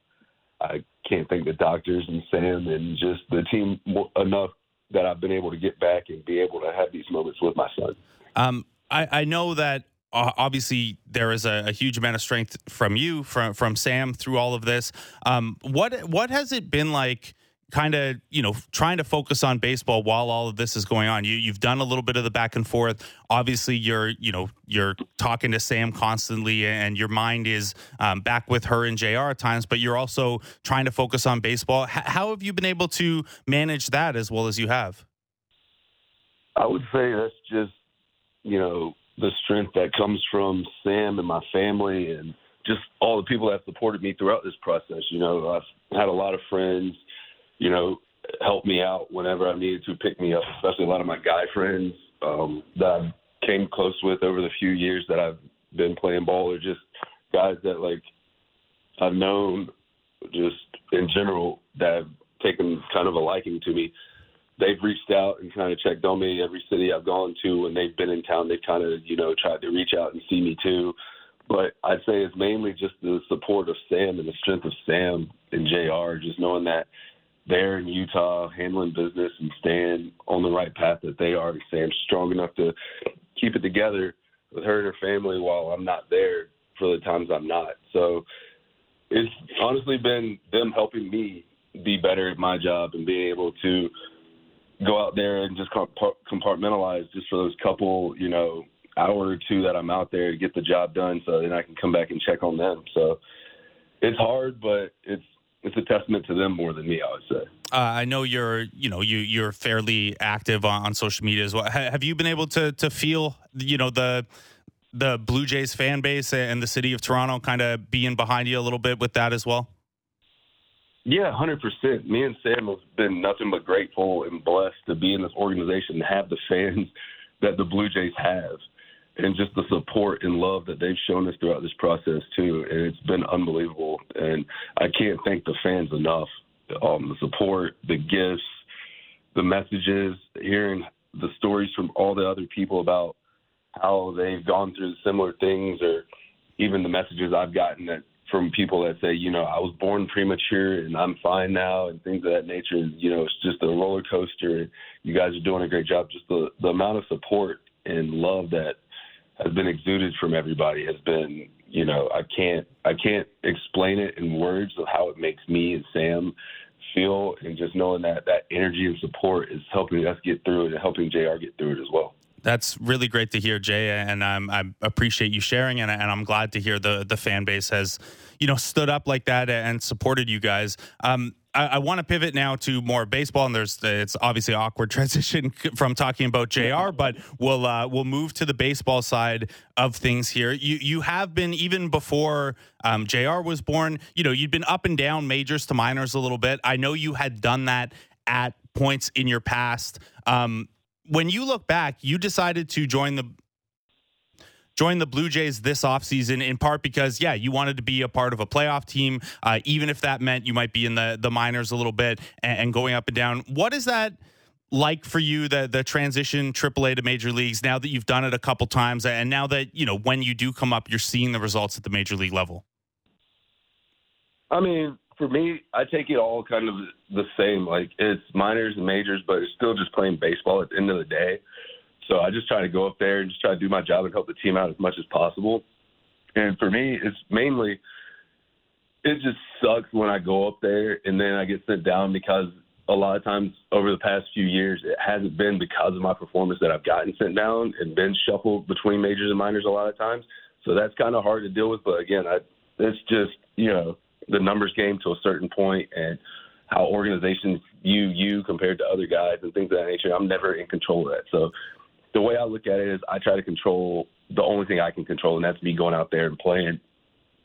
I can't thank the doctors and Sam and just the team enough that I've been able to get back and be able to have these moments with my son. Um, I, I know that obviously there is a, a, huge amount of strength from you, from from Sam through all of this. Um, what what has it been like? kind of you know trying to focus on baseball while all of this is going on you you've done a little bit of the back and forth obviously you're you know you're talking to sam constantly and your mind is um, back with her and jr at times but you're also trying to focus on baseball H- how have you been able to manage that as well as you have i would say that's just you know the strength that comes from sam and my family and just all the people that supported me throughout this process you know i've had a lot of friends you know, help me out whenever I needed to pick me up, especially a lot of my guy friends um, that I came close with over the few years that I've been playing ball, or just guys that like I've known just in general that have taken kind of a liking to me. They've reached out and kind of checked on me every city I've gone to when they've been in town. They've kind of, you know, tried to reach out and see me too. But I'd say it's mainly just the support of Sam and the strength of Sam and JR, just knowing that they're in Utah handling business and staying on the right path that they are and staying strong enough to keep it together with her and her family while I'm not there for the times I'm not. So it's honestly been them helping me be better at my job and being able to go out there and just compartmentalize just for those couple, you know, hour or two that I'm out there to get the job done so then I can come back and check on them. So it's hard, but it's it's a testament to them more than me, I would say. Uh, I know you're, you know, you you're fairly active on, on social media as well. Have you been able to to feel, you know, the the Blue Jays fan base and the city of Toronto kind of being behind you a little bit with that as well? Yeah, hundred percent. Me and Sam have been nothing but grateful and blessed to be in this organization and have the fans that the Blue Jays have and just the support and love that they've shown us throughout this process too. And it's been unbelievable. And I can't thank the fans enough. Um, the support, the gifts, the messages, hearing the stories from all the other people about how they've gone through similar things, or even the messages I've gotten that from people that say, you know, I was born premature and I'm fine now, and things of that nature. You know, it's just a roller coaster. You guys are doing a great job. Just the the amount of support and love that has been exuded from everybody has been you know i can't i can't explain it in words of how it makes me and sam feel and just knowing that that energy and support is helping us get through it and helping jr get through it as well that's really great to hear, Jay, and I'm, I appreciate you sharing, and, and I'm glad to hear the the fan base has, you know, stood up like that and supported you guys. Um, I, I want to pivot now to more baseball, and there's it's obviously awkward transition from talking about Jr. But we'll uh, we'll move to the baseball side of things here. You you have been even before um, Jr. was born. You know, you'd been up and down majors to minors a little bit. I know you had done that at points in your past. Um, when you look back, you decided to join the join the Blue Jays this offseason in part because, yeah, you wanted to be a part of a playoff team, uh, even if that meant you might be in the, the minors a little bit and, and going up and down. What is that like for you, the, the transition AAA to major leagues, now that you've done it a couple times and now that, you know, when you do come up, you're seeing the results at the major league level? I mean, for me, I take it all kind of the same. Like it's minors and majors, but it's still just playing baseball at the end of the day. So I just try to go up there and just try to do my job and help the team out as much as possible. And for me, it's mainly it just sucks when I go up there and then I get sent down because a lot of times over the past few years it hasn't been because of my performance that I've gotten sent down and been shuffled between majors and minors a lot of times. So that's kind of hard to deal with. But again, I it's just you know the numbers game to a certain point and how organizations view you compared to other guys and things of that nature. I'm never in control of that. So the way I look at it is I try to control the only thing I can control, and that's me going out there and playing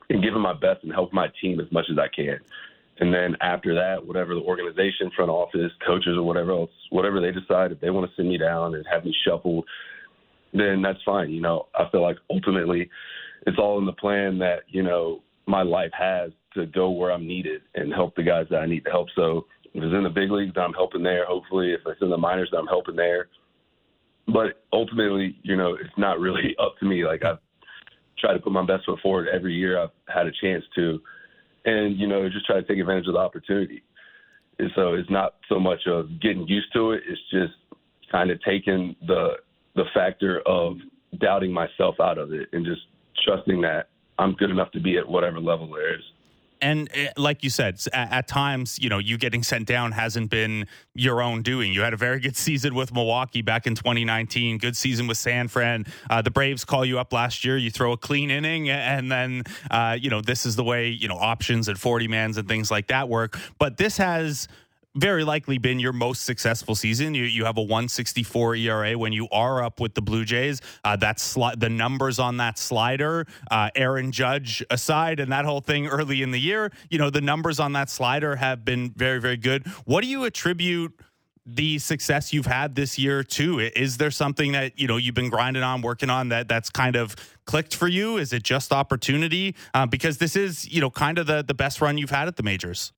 and giving my best and help my team as much as I can. And then after that, whatever the organization, front office, coaches, or whatever else, whatever they decide, if they want to send me down and have me shuffled, then that's fine. You know, I feel like ultimately it's all in the plan that, you know, my life has to go where I'm needed and help the guys that I need to help. So if it's in the big leagues, I'm helping there. Hopefully, if it's in the minors, I'm helping there. But ultimately, you know, it's not really up to me. Like I've tried to put my best foot forward every year I've had a chance to, and you know, just try to take advantage of the opportunity. And so it's not so much of getting used to it. It's just kind of taking the the factor of doubting myself out of it and just trusting that I'm good enough to be at whatever level there is and eh, like you said, at, at, times, you know, you getting sent down hasn't been your own doing. You had a very good season with Milwaukee back in 2019. Good season with San Fran. Uh, the Braves call you up last year. You throw a clean inning, and then uh, you know this is the way you know options and 40 mans and things like that work. But this has very likely been your most successful season. You you have a 164 ERA when you are up with the Blue Jays. Uh, that's sli- the numbers on that slider, uh, Aaron Judge aside, and that whole thing early in the year. You know the numbers on that slider have been very very good. What do you attribute? the success you've had this year to is there something that you know you've been grinding on working on that that's kind of clicked for you is it just opportunity uh, because this is you know kind of the the best run you've had at the majors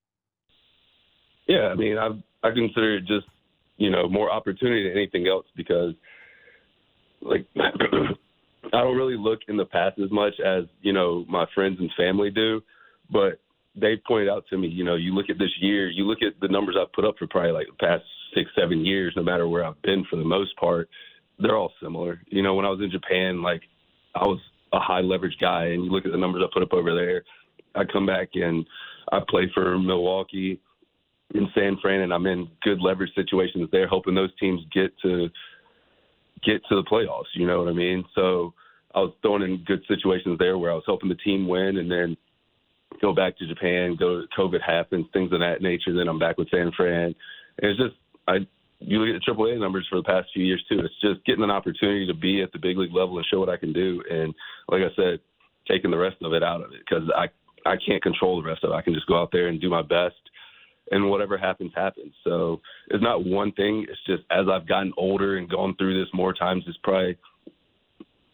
yeah, I mean, I I consider it just you know more opportunity than anything else because like I don't really look in the past as much as you know my friends and family do, but they pointed out to me, you know, you look at this year, you look at the numbers I've put up for probably like the past six, seven years, no matter where I've been for the most part, they're all similar. You know, when I was in Japan, like I was a high leverage guy, and you look at the numbers I put up over there. I come back and I play for Milwaukee in San Fran, and I'm in good leverage situations there, helping those teams get to get to the playoffs. You know what I mean? So I was throwing in good situations there where I was helping the team win, and then go back to Japan. Go COVID happens, things of that nature. Then I'm back with San Fran. And it's just I. You look at the AAA numbers for the past few years too. It's just getting an opportunity to be at the big league level and show what I can do. And like I said, taking the rest of it out of it because I I can't control the rest of it. I can just go out there and do my best and whatever happens, happens. So it's not one thing. It's just as I've gotten older and gone through this more times, it's probably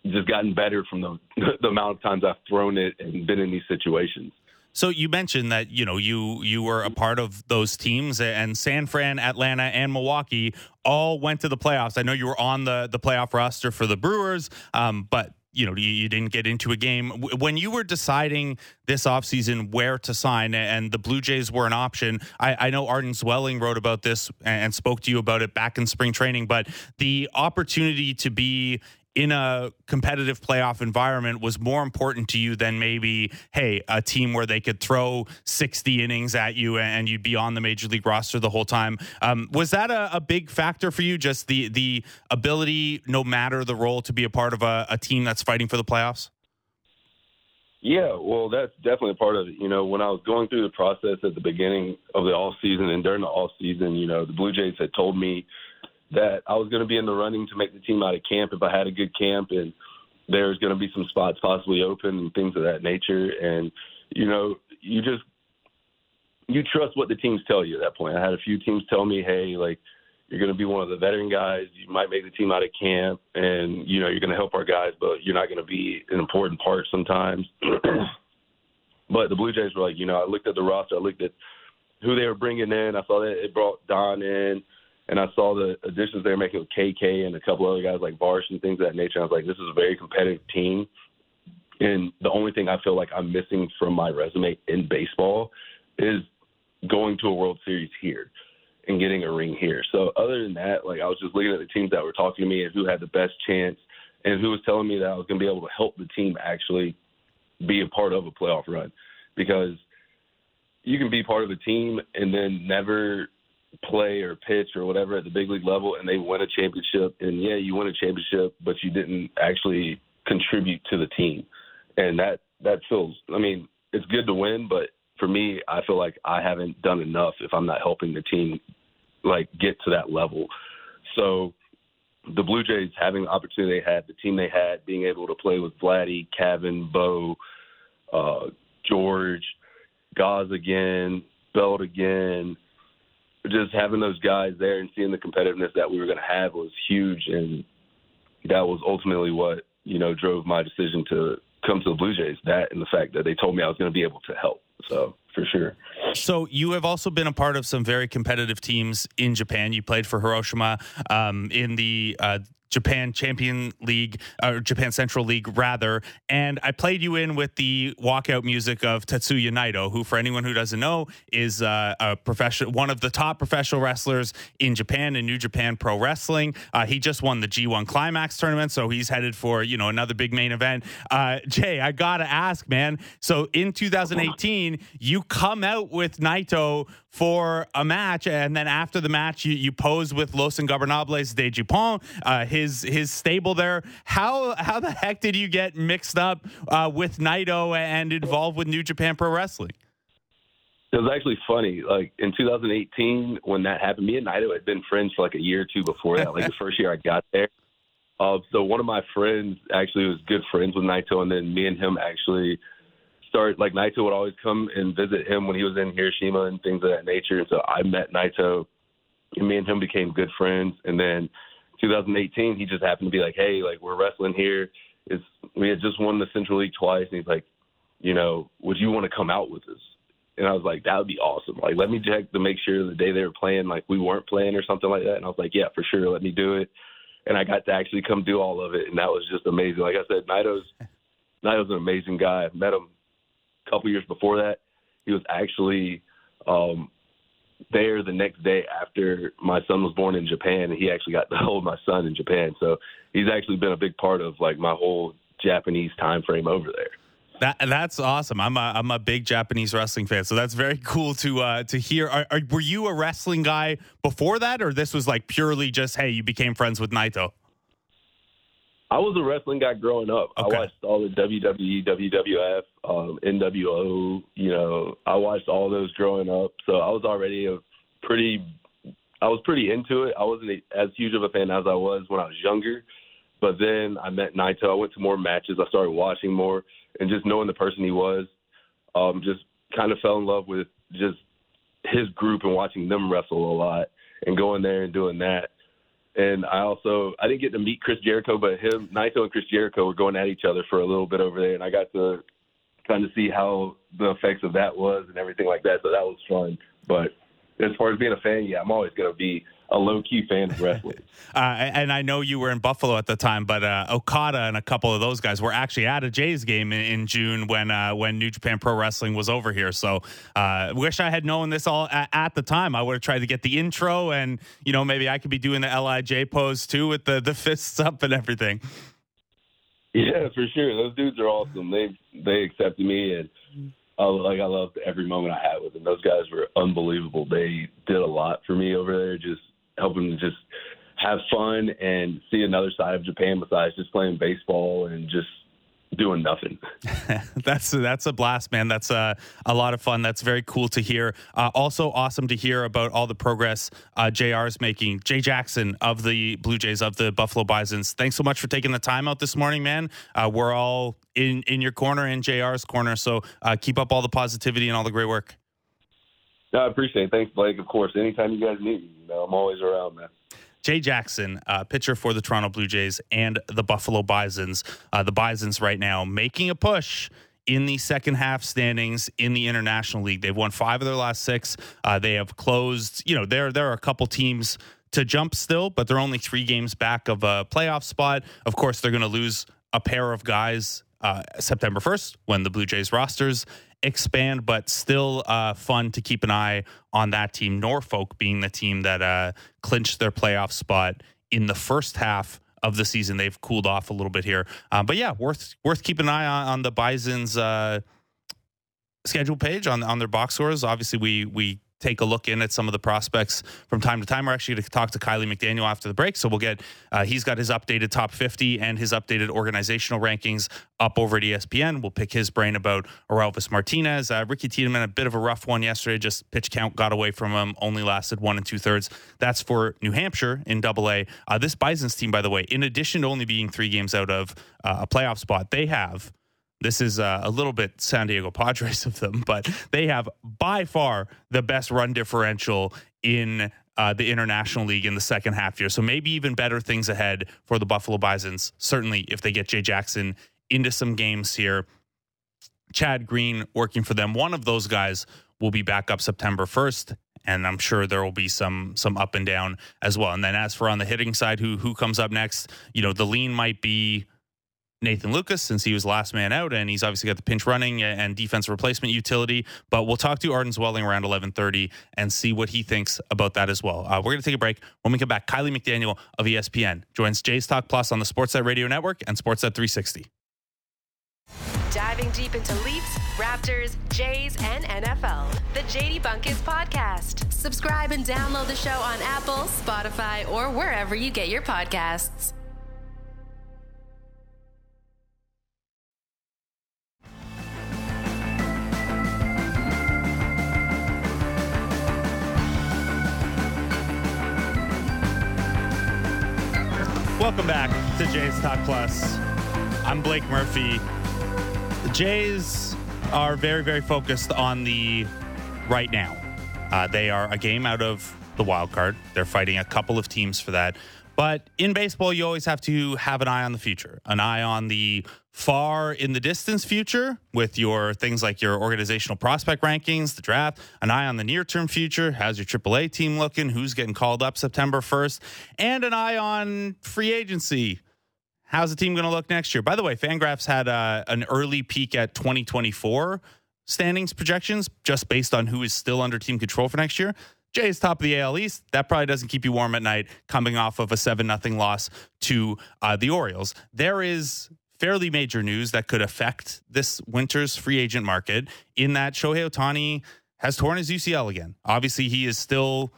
just gotten better from the the amount of times I've thrown it and been in these situations. So you mentioned that you know you you were a part of those teams, and San Fran, Atlanta, and Milwaukee all went to the playoffs. I know you were on the the playoff roster for the Brewers, um, but you know, you, you, didn't get into a game. When you were deciding this offseason where to sign and the Blue Jays were an option, I, I know Arden Zwelling wrote about this and spoke to you about it back in spring training, but the opportunity to be in a competitive playoff environment was more important to you than maybe, hey, a team where they could throw 60 innings at you and you'd be on the major league roster the whole time. Um, was that a, a, big factor for you? Just the the ability, no matter the role, to be a part of a, a team that's fighting for the playoffs? Yeah, well, that's definitely a part of it. You know, when I was going through the process at the beginning of the off season and during the off season, you know, the Blue Jays had told me that I was going to be in the running to make the team out of camp if I had a good camp, and there's going to be some spots possibly open and things of that nature. And you know, you just you trust what the teams tell you at that point. I had a few teams tell me, "Hey, like." You're going to be one of the veteran guys. You might make the team out of camp, and you know you're going to help our guys, but you're not going to be an important part sometimes. but the Blue Jays were like, you know, I looked at the roster, I looked at who they were bringing in. I saw that it brought Don in and I saw the additions they were making with KK and a couple other guys like Barsh and things of that nature. I was like, this is a very competitive team. And the only thing I feel like I'm missing from my resume in baseball is going to a World Series here and getting a ring here. So other than that, like I was just looking at the teams that were talking to me and who had the best chance and who was telling me that I was going to be able to help the team actually be a part of a playoff run because you can be part of a team and then never play or pitch or whatever at the big league level and they win a championship and yeah you win a championship but you didn't actually contribute to the team and that that feels i mean it's good to win but for me i feel like i haven't done enough if i'm not helping the team like get to that level so the blue jays having the opportunity they had the team they had being able to play with vladdy Cavan, bo uh, george Goz again, belt again. Just having those guys there and seeing the competitiveness that we were going to have was huge, and that was ultimately what you know drove my decision to come to the Blue Jays. That and the fact that they told me I was going to be able to help. So for sure. So you have also been a part of some very competitive teams in Japan. You played for Hiroshima um, in the uh, Japan Champion League or Japan Central League rather. And I played you in with the walkout music of Tetsuya Naito, who, for anyone who doesn't know, is uh, a professional, one of the top professional wrestlers in Japan in New Japan Pro Wrestling. Uh, he just won the G1 Climax tournament, so he's headed for you know another big main event. Uh, Jay, I gotta ask, man. So in 2018, you come out with Naito for a match, and then after the match, you, you pose with Los Ingobernables de Japón, uh, his his stable there. How how the heck did you get mixed up uh, with Naito and involved with New Japan Pro Wrestling? It was actually funny. Like in 2018, when that happened, me and Naito had been friends for like a year or two before that. Like the first year I got there. Uh, so one of my friends actually was good friends with Naito, and then me and him actually start like Naito would always come and visit him when he was in Hiroshima and things of that nature. And so I met Naito, and me and him became good friends. And then 2018, he just happened to be like, "Hey, like we're wrestling here. Is we had just won the Central League twice, and he's like, you know, would you want to come out with us?" And I was like, "That would be awesome. Like, let me check to make sure the day they were playing, like we weren't playing or something like that." And I was like, "Yeah, for sure. Let me do it." And I got to actually come do all of it, and that was just amazing. Like I said, Naito's Naito's an amazing guy. I met him couple years before that, he was actually um, there the next day after my son was born in Japan, and he actually got to hold my son in Japan. So he's actually been a big part of like my whole Japanese time frame over there. That that's awesome. I'm a I'm a big Japanese wrestling fan, so that's very cool to uh, to hear. Are, are, were you a wrestling guy before that, or this was like purely just hey, you became friends with Naito? I was a wrestling guy growing up. Okay. I watched all the WWE, WWF, um, NWO. You know, I watched all those growing up. So I was already a pretty, I was pretty into it. I wasn't as huge of a fan as I was when I was younger. But then I met Naito. I went to more matches. I started watching more, and just knowing the person he was, um, just kind of fell in love with just his group and watching them wrestle a lot, and going there and doing that and I also I didn't get to meet Chris Jericho, but him, Naito, and Chris Jericho were going at each other for a little bit over there, and I got to kind of see how the effects of that was and everything like that. So that was fun. But as far as being a fan, yeah, I'm always going to be a low key fan of wrestling. uh, and I know you were in Buffalo at the time, but uh, Okada and a couple of those guys were actually at a Jays game in, in June when uh, when New Japan Pro Wrestling was over here. So uh, wish I had known this all at, at the time. I would have tried to get the intro, and you know maybe I could be doing the Lij pose too with the the fists up and everything. Yeah, for sure. Those dudes are awesome. They they accepted me and. I, like I loved every moment I had with them. Those guys were unbelievable. They did a lot for me over there. Just helping to just have fun and see another side of Japan besides just playing baseball and just doing nothing. that's that's a blast, man. That's a, a lot of fun. That's very cool to hear. Uh, also, awesome to hear about all the progress uh, JR is making. Jay Jackson of the Blue Jays of the Buffalo Bisons. Thanks so much for taking the time out this morning, man. Uh, we're all in in your corner, in JR's corner. So uh, keep up all the positivity and all the great work. No, I appreciate it. Thanks, Blake. Of course, anytime you guys need me, you know, I'm always around, man. Jay Jackson, uh, pitcher for the Toronto Blue Jays and the Buffalo Bisons. Uh, the Bisons right now making a push in the second half standings in the International League. They've won five of their last six. Uh, they have closed. You know, there there are a couple teams to jump still, but they're only three games back of a playoff spot. Of course, they're going to lose a pair of guys uh, September 1st when the Blue Jays rosters expand, but still uh, fun to keep an eye on that team. Norfolk being the team that uh, clinched their playoff spot in the first half of the season. They've cooled off a little bit here, uh, but yeah, worth worth keeping an eye on, on the Bison's uh, schedule page on on their box scores. Obviously, we we take a look in at some of the prospects from time to time. We're actually going to talk to Kiley McDaniel after the break, so we'll get uh, he's got his updated top 50 and his updated organizational rankings up over at ESPN. We'll pick his brain about Orelvis Martinez, uh, Ricky Tiedemann, a bit of a rough one yesterday. Just pitch count got away from him, only lasted one and two thirds. That's for New Hampshire in Double A. Uh, this Bison's team, by the way, in addition to only being three games out of uh, a playoff spot, they have This is uh, a little bit San Diego Padres of them, but they have by far the best run differential in uh, the International League in the second half year. So maybe even better things ahead for the Buffalo Bisons. Certainly, if they get Jay Jackson into some games here, Chad Green working for them. One of those guys will be back up September 1st and I'm sure there will be some some up and down as well. And then as for on the hitting side, who who comes up next? You know, the lean might be Nathan Lukes since he was last man out, and he's obviously got the pinch running and defense replacement utility. But we'll talk to Arden Zwelling around 11:30 and see what he thinks about that as well. Uh, we're going to take a break. When we come back, Kiley McDaniel of ESPN joins Jays Talk Plus on the Sportsnet Radio Network and Sportsnet 360. Diving deep into Leafs, Raptors, Jays, and NFL. The JD Bunkis Podcast. Subscribe and download the show on Apple, Spotify, or wherever you get your podcasts. Welcome back to Jays Talk Plus. I'm Blake Murphy. The Jays are very, very focused on the right now. Uh, they are a game out of the wild card. They're fighting a couple of teams for that. But in baseball, you always have to have an eye on the future, an eye on the far in the distance future with your things like your organizational prospect rankings, the draft, an eye on the near term future. How's your AAA team looking? Who's getting called up September 1st? And an eye on free agency. How's the team going to look next year? By the way, Fangraphs had uh, an early peek at 2024 standings projections just based on who is still under team control for next year. Jays top of the AL East. That probably doesn't keep you warm at night coming off of a 7 0 loss to uh, the Orioles. There is fairly major news that could affect this winter's free agent market in that Shohei Ohtani has torn his UCL again. Obviously, he is still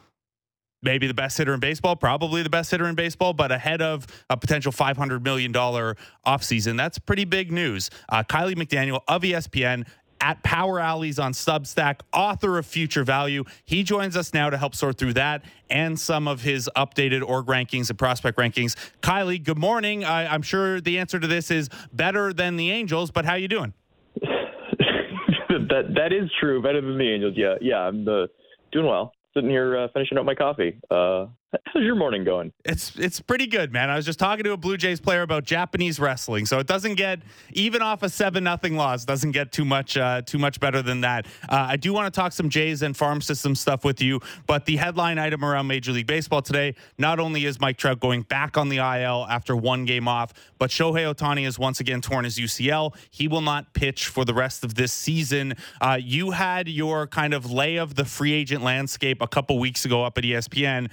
maybe the best hitter in baseball, probably the best hitter in baseball, but ahead of a potential $500 million offseason. That's pretty big news. Uh, Kiley McDaniel of ESPN at Power Alleys on Substack, author of Future Value. He joins us now to help sort through that and some of his updated org rankings and prospect rankings. Kiley, good morning. I, am sure the answer to this is better than the Angels, but how you doing? that that is true. Better than the Angels. Yeah, yeah. I'm the doing well sitting here uh, finishing up my coffee. Uh, how's your morning going? It's it's pretty good, man. I was just talking to a Blue Jays player about Japanese wrestling, so it doesn't get even off a seven nothing loss. Doesn't get too much uh, too much better than that. Uh, I do want to talk some Jays and farm system stuff with you, but the headline item around Major League Baseball today: not only is Mike Trout going back on the IL after one game off, but Shohei Ohtani has once again torn his UCL. He will not pitch for the rest of this season. Uh, you had your kind of lay of the free agent landscape a couple weeks ago up at ESPN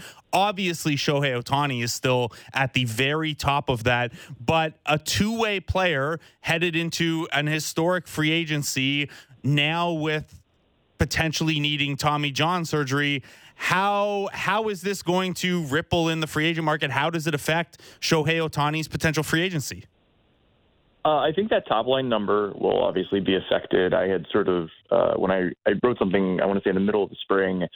Shohei Ohtani is still at the very top of that, but a two way player headed into an historic free agency now with potentially needing Tommy John surgery. How how is this going to ripple in the free agent market? How does it affect Shohei Ohtani's potential free agency? Uh, I think that top line number will obviously be affected. I had sort of uh, when I, I wrote something I want to say in the middle of the spring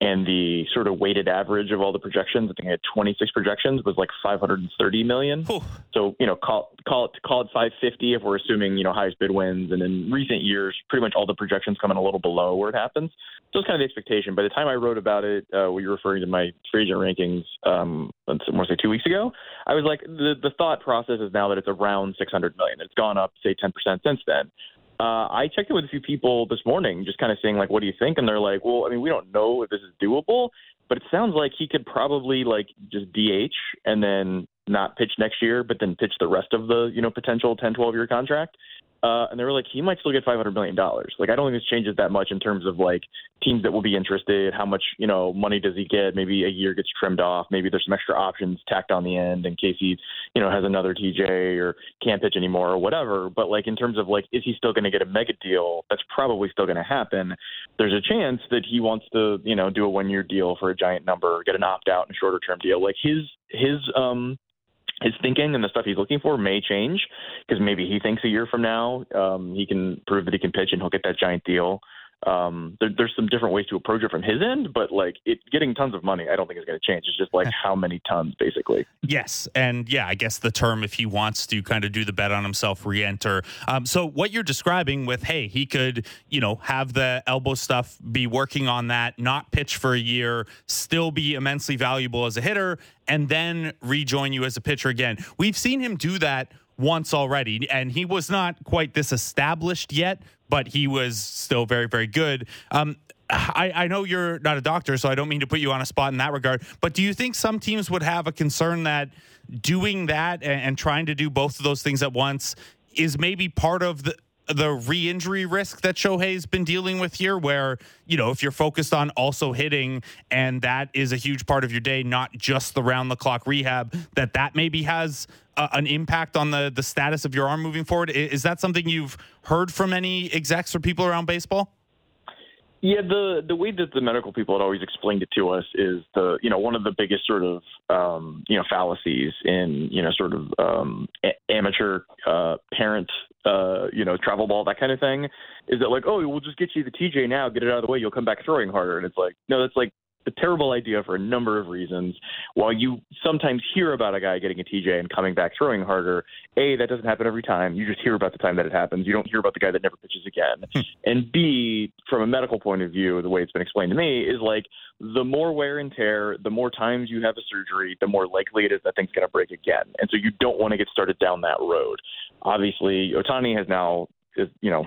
and the sort of weighted average of all the projections, I think I had 26 projections, was like 530 million. Ooh. So you know, call call it call it 550 if we're assuming you know highest bid wins. And in recent years, pretty much all the projections come in a little below where it happens. So it's kind of the expectation. By the time I wrote about it, uh, we were referring to my free agent rankings, um, more say two weeks ago. I was like, the the thought process is now that it's around 600 million. It's gone up say 10 percent since then uh, I checked in with a few people this morning, just kind of saying like, "What do you think?" And they're like, "Well, I mean, we don't know if this is doable, but it sounds like he could probably like just DH and then not pitch next year, but then pitch the rest of the you know potential 10, 12 year contract." Uh, and they were like, he might still get five hundred million dollars. Like, I don't think this changes that much in terms of like teams that will be interested. How much you know money does he get? Maybe a year gets trimmed off. Maybe there's some extra options tacked on the end in case he you know has another TJ or can't pitch anymore or whatever. But like in terms of like, is he still going to get a mega deal? That's probably still going to happen. There's a chance that he wants to you know do a one year deal for a giant number, get an opt out and a shorter term deal. Like his his um his thinking and the stuff he's looking for may change because maybe he thinks a year from now um, he can prove that he can pitch and he'll get that giant deal. Um, there, there's some different ways to approach it from his end, but like it getting tons of money, I don't think is going to change. It's just like how many tons, basically. Yes, and yeah, I guess the term if he wants to kind of do the bet on himself, re-enter. Um, so what you're describing with, hey, he could, you know, have the elbow stuff, be working on that, not pitch for a year, still be immensely valuable as a hitter, and then rejoin you as a pitcher again. We've seen him do that once already, and he was not quite this established yet, but he was still very, very good. Um, I, I, know you're not a doctor, so I don't mean to put you on a spot in that regard. But do you think some teams would have a concern that doing that and, and trying to do both of those things at once is maybe part of the the re-injury risk that Shohei's been dealing with here, where you know if you're focused on also hitting and that is a huge part of your day, not just the round the clock rehab, that that maybe has a, an impact on the the status of your arm moving forward. Is that something you've heard from any execs or people around baseball? Yeah, the the way that the medical people had always explained it to us is the you know one of the biggest sort of um, you know fallacies in you know sort of um, a- amateur uh, parent uh, you know travel ball that kind of thing is that like oh we'll just get you the TJ now get it out of the way you'll come back throwing harder. And it's like no that's like a terrible idea for a number of reasons. While you sometimes hear about a guy getting a TJ and coming back throwing harder, A, that doesn't happen every time. You just hear about the time that it happens. You don't hear about the guy that never pitches again. Hmm. and B, from a medical point of view, the way it's been explained to me is like the more wear and tear, the more times you have a surgery, the more likely it is that thing's going to break again. And so you don't want to get started down that road. Obviously, Ohtani has now is, you know,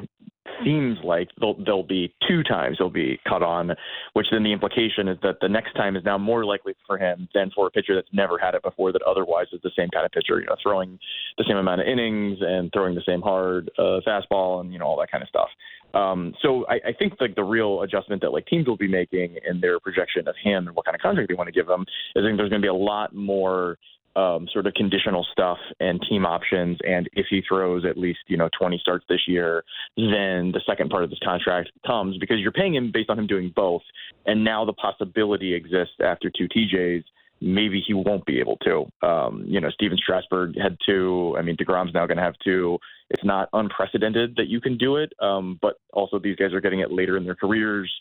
seems like there'll, there'll be two times he'll be cut on, which then the implication is that the next time is now more likely for him than for a pitcher that's never had it before that otherwise is the same kind of pitcher, you know, throwing the same amount of innings and throwing the same hard uh, fastball and, you know, all that kind of stuff. Um, so I, I think like the real adjustment that like teams will be making in their projection of him and what kind of contract they want to give him is I think there's going to be a lot more um, sort of conditional stuff and team options. And if he throws at least you know 20 starts this year, then the second part of this contract comes because you're paying him based on him doing both. And now the possibility exists after two TJs. Maybe he won't be able to. Um, you know, Stephen Strasburg had two. I mean, Degrom's now going to have two. It's not unprecedented that you can do it, um, but also these guys are getting it later in their careers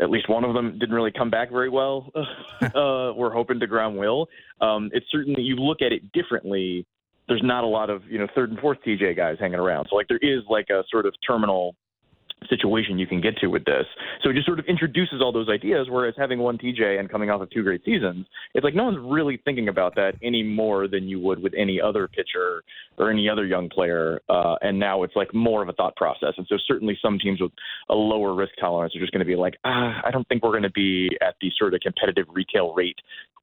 at least one of them didn't really come back very well. uh, we're hoping DeGrom will. Um, it's certainly you look at it differently. There's not a lot of you know third and fourth TJ guys hanging around. So like there is like a sort of terminal situation you can get to with this. So it just sort of introduces all those ideas. Whereas having one TJ and coming off of two great seasons, it's like no one's really thinking about that any more than you would with any other pitcher or any other young player. Uh, and now it's like more of a thought process. And so certainly some teams with a lower risk tolerance are just going to be like, ah, I don't think we're going to be at the sort of competitive retail rate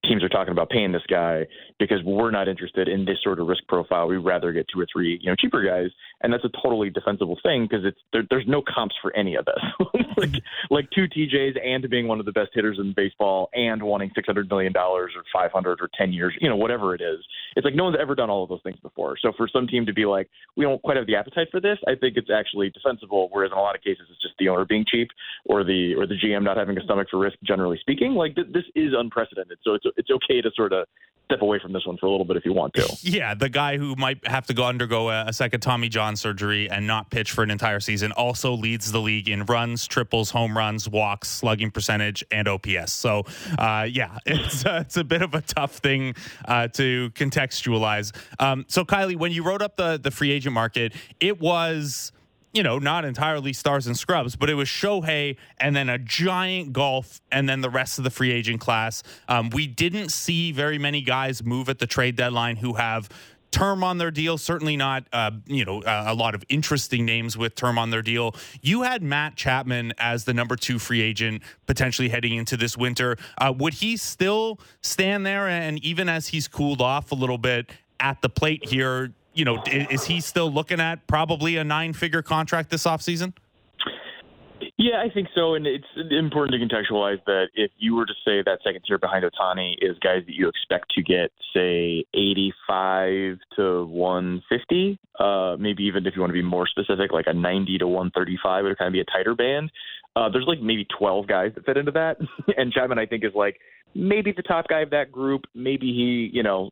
teams are talking about paying this guy because we're not interested in this sort of risk profile. We'd rather get two or three, you know, cheaper guys, and that's a totally defensible thing because it's there, there's no comps for any of this. like like two TJs and being one of the best hitters in baseball and wanting six hundred million dollars or five hundred or ten years, you know, whatever it is. It's like no one's ever done all of those things before. So for some team to be like, we don't quite have the appetite for this, I think it's actually defensible. Whereas in a lot of cases, it's just the owner being cheap or the or the GM not having a stomach for risk. Generally speaking, like th- this is unprecedented. So it's it's okay to sort of step away from this one for a little bit if you want to. Yeah, the guy who might have to go undergo a, a, second Tommy John surgery and not pitch for an entire season also leads the league in runs, triples, home runs, walks, slugging percentage, and OPS. So, uh, yeah, it's uh, it's a bit of a tough thing uh, to contextualize. Um, so, Kiley, when you wrote up the the free agent market, it was you know, not entirely stars and scrubs, but it was Shohei and then a giant golf and then the rest of the free agent class. Um, we didn't see very many guys move at the trade deadline who have term on their deal. Certainly not, uh, you know, a, lot of interesting names with term on their deal. You had Matt Chapman as the number two free agent potentially heading into this winter. Uh, would he still stand there? And even as he's cooled off a little bit at the plate here, you know, is he still looking at probably a nine figure contract this offseason? Yeah, I think so. And it's important to contextualize that if you were to say that second tier behind Ohtani is guys that you expect to get, say, 85 to 150, uh, maybe even if you want to be more specific, like a 90 to 135 it would kind of be a tighter band. Uh, there's like maybe 12 guys that fit into that. and Chapman, I think, is like maybe the top guy of that group. Maybe he, you know,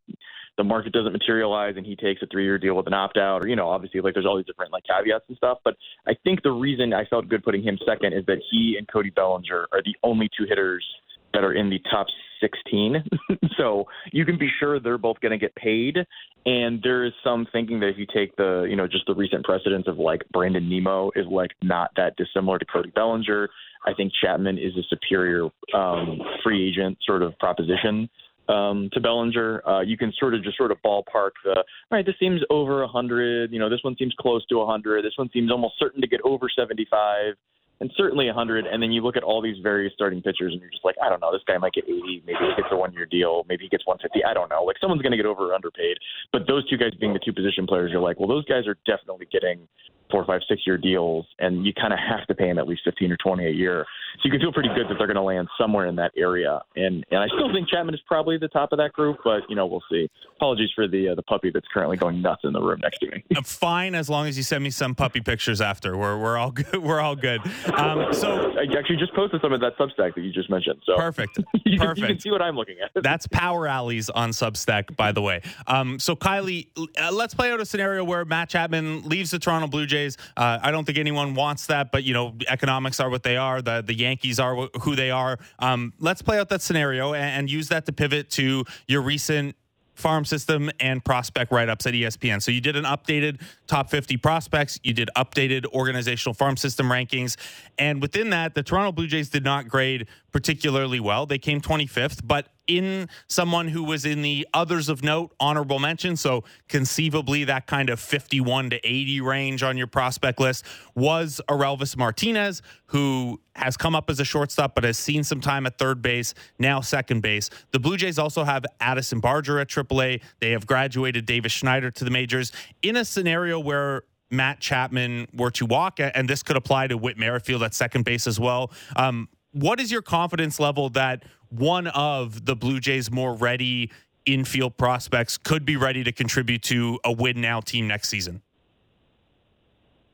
the market doesn't materialize and he takes a three year deal with an opt out, or you know, obviously like there's all these different like caveats and stuff. But I think the reason I felt good putting him second is that he and Cody Bellinger are the only two hitters that are in the top 16. so you can be sure they're both going to get paid. And there is some thinking that if you take the, you know, just the recent precedents of like Brandon Nimmo is like not that dissimilar to Cody Bellinger. I think Chapman is a superior um, free agent sort of proposition um, to Bellinger. Uh, you can sort of just sort of ballpark the, all right, this seems over 100. You know, this one seems close to 100. This one seems almost certain to get over 75 and certainly 100. And then you look at all these various starting pitchers, and you're just like, I don't know, this guy might get 80. Maybe he gets a one year deal. Maybe he gets 150. I don't know. Like someone's going to get over or underpaid. But those two guys being the two position players, you're like, well, those guys are definitely getting four, five, six year deals, and you kind of have to pay them at least 15 or 20 a year. So you can feel pretty good that they're going to land somewhere in that area. And and I still think Chapman is probably the top of that group, but you know we'll see. Apologies for the uh, the puppy that's currently going nuts in the room next to me. Fine, as long as you send me some puppy pictures after. We're we're all good. We're all good. Um, so I actually just posted some of that Substack that you just mentioned. So perfect, you, perfect. you can see what I'm looking at. That's Power Alleys on Substack, by the way. Um, so Kiley, uh, let's play out a scenario where Matt Chapman leaves the Toronto Blue Jays. Uh, I don't think anyone wants that, but you know, economics are what they are. The the Yankees are who they are. Um, let's play out that scenario and, and use that to pivot to your recent farm system and prospect write ups at ESPN. So you did an updated top 50 prospects, you did updated organizational farm system rankings. And within that, the Toronto Blue Jays did not grade particularly well. They came 25th, but in someone who was in the others of note honorable mention, so conceivably that kind of 51 to 80 range on your prospect list was Orelvis Martinez, who has come up as a shortstop but has seen some time at third base, now second base. The Blue Jays also have Addison Barger at AAA. They have graduated Davis Schneider to the majors in a scenario where Matt Chapman were to walk, and this could apply to Whit Merrifield at second base as well. Um, what is your confidence level that one of the Blue Jays' more ready infield prospects could be ready to contribute to a win now team next season?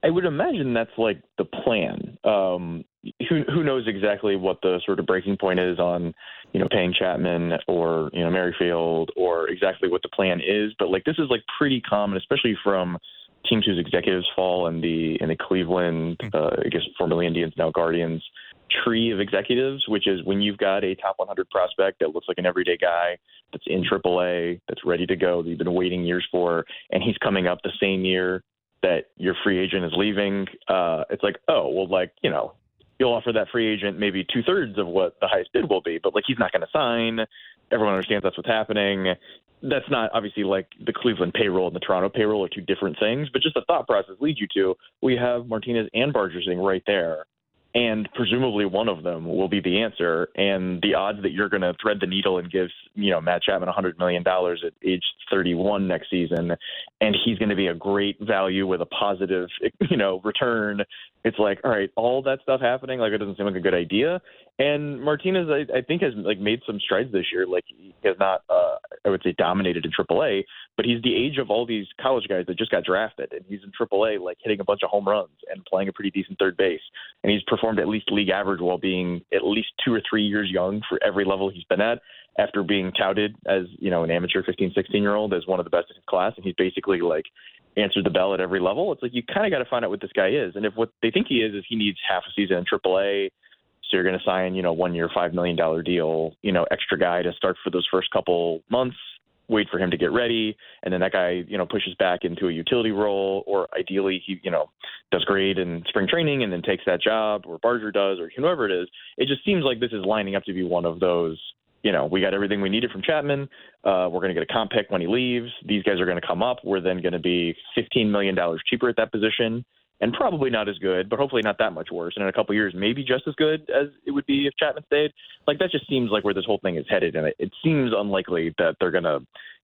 I would imagine that's like the plan. Um, who who knows exactly what the sort of breaking point is on, you know, paying Chapman or you know Merrifield or exactly what the plan is. But like this is like pretty common, especially from teams whose executives fall in the in the Cleveland, hmm. uh, I guess formerly Indians now Guardians tree of executives, which is when you've got a top 100 prospect that looks like an everyday guy that's in AAA, that's ready to go, that you've been waiting years for, and he's coming up the same year that your free agent is leaving. Uh, it's like, oh, well, like, you know, you'll offer that free agent maybe two thirds of what the highest bid will be, but like he's not going to sign. Everyone understands that's what's happening. That's not obviously like the Cleveland payroll and the Toronto payroll are two different things, but just the thought process leads you to we have Martinez and Barger sitting right there and presumably one of them will be the answer. And the odds that you're going to thread the needle and give you know Matt Chapman 100 million dollars at age 31 next season, and he's going to be a great value with a positive you know return. It's like all right, all that stuff happening like it doesn't seem like a good idea. And Martinez, I, I think, has like made some strides this year. Like he has not, uh, I would say, dominated in AAA, but he's the age of all these college guys that just got drafted, and he's in AAA, like hitting a bunch of home runs and playing a pretty decent third base. And he's performed at least league average while being at least two or three years young for every level he's been at. After being touted as you know an amateur 15, 16 year old as one of the best in his class, and he's basically like answered the bell at every level. It's like you kind of got to find out what this guy is, and if what they think he is is he needs half a season in AAA so you're going to sign, you know, one year, $5 million deal, you know, extra guy to start for those first couple months, wait for him to get ready. And then that guy, you know, pushes back into a utility role or ideally he, you know, does great in spring training and then takes that job or Barger does or whoever it is. It just seems like this is lining up to be one of those you know, we got everything we needed from Chapman. Uh, we're going to get a comp pick when he leaves. These guys are going to come up. We're then going to be $15 million cheaper at that position and probably not as good, but hopefully not that much worse. And in a couple years, maybe just as good as it would be if Chapman stayed. Like that just seems like where this whole thing is headed, and it, it seems unlikely that they're gonna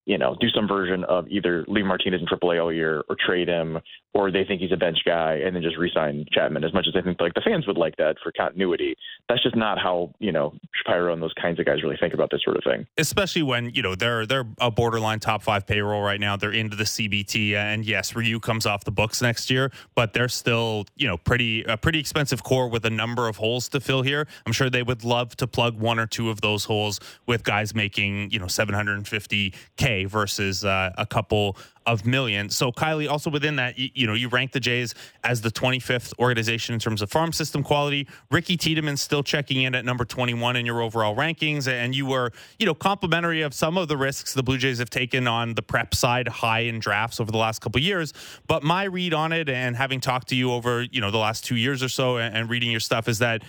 you know, do some version of either leave Martinez in AAA all year or trade him, or they think he's a bench guy and then just re-sign Chapman. As much as I think like the fans would like that for continuity, that's just not how you know Shapiro and those kinds of guys really think about this sort of thing. Especially when you know they're they're a borderline top five payroll right now. They're into the CBT, and yes, Ryu comes off the books next year, but they're still you know pretty a pretty expensive core with a number of holes to fill here. I'm sure they would love to plug one or two of those holes with guys making you know 750k Versus uh, a couple of million. So Kiley, also within that, you, you, know, you rank the Jays as the 25th organization in terms of farm system quality. Ricky Tiedemann still checking in at number 21 in your overall rankings, and you were, you know, complimentary of some of the risks the Blue Jays have taken on the prep side, high in drafts over the last couple years. But my read on it, and having talked to you over, you know, the last two years or so, and, and reading your stuff, is that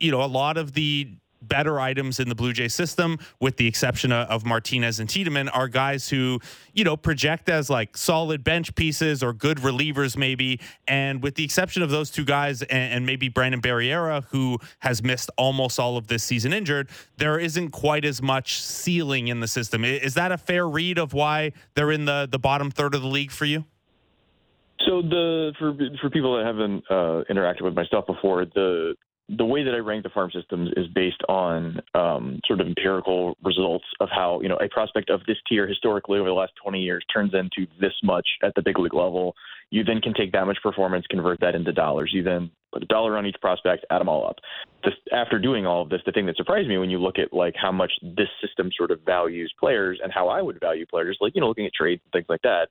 you know, a lot of the better items in the Blue Jay system, with the exception of Martinez and Tiedemann, are guys who, you know, project as like solid bench pieces or good relievers, maybe. And with the exception of those two guys and, and maybe Brandon Barriera, who has missed almost all of this season injured, there isn't quite as much ceiling in the system. Is that a fair read of why they're in the, the bottom third of the league for you? So the for for people that haven't uh, interacted with my stuff before, the the way that I rank the farm systems is based on um, sort of empirical results of how you know a prospect of this tier historically over the last 20 years turns into this much at the big league level. You then can take that much performance, convert that into dollars. You then put a dollar on each prospect, add them all up. After doing all of this, the thing that surprised me when you look at like how much this system sort of values players and how I would value players, like you know looking at trades and things like that,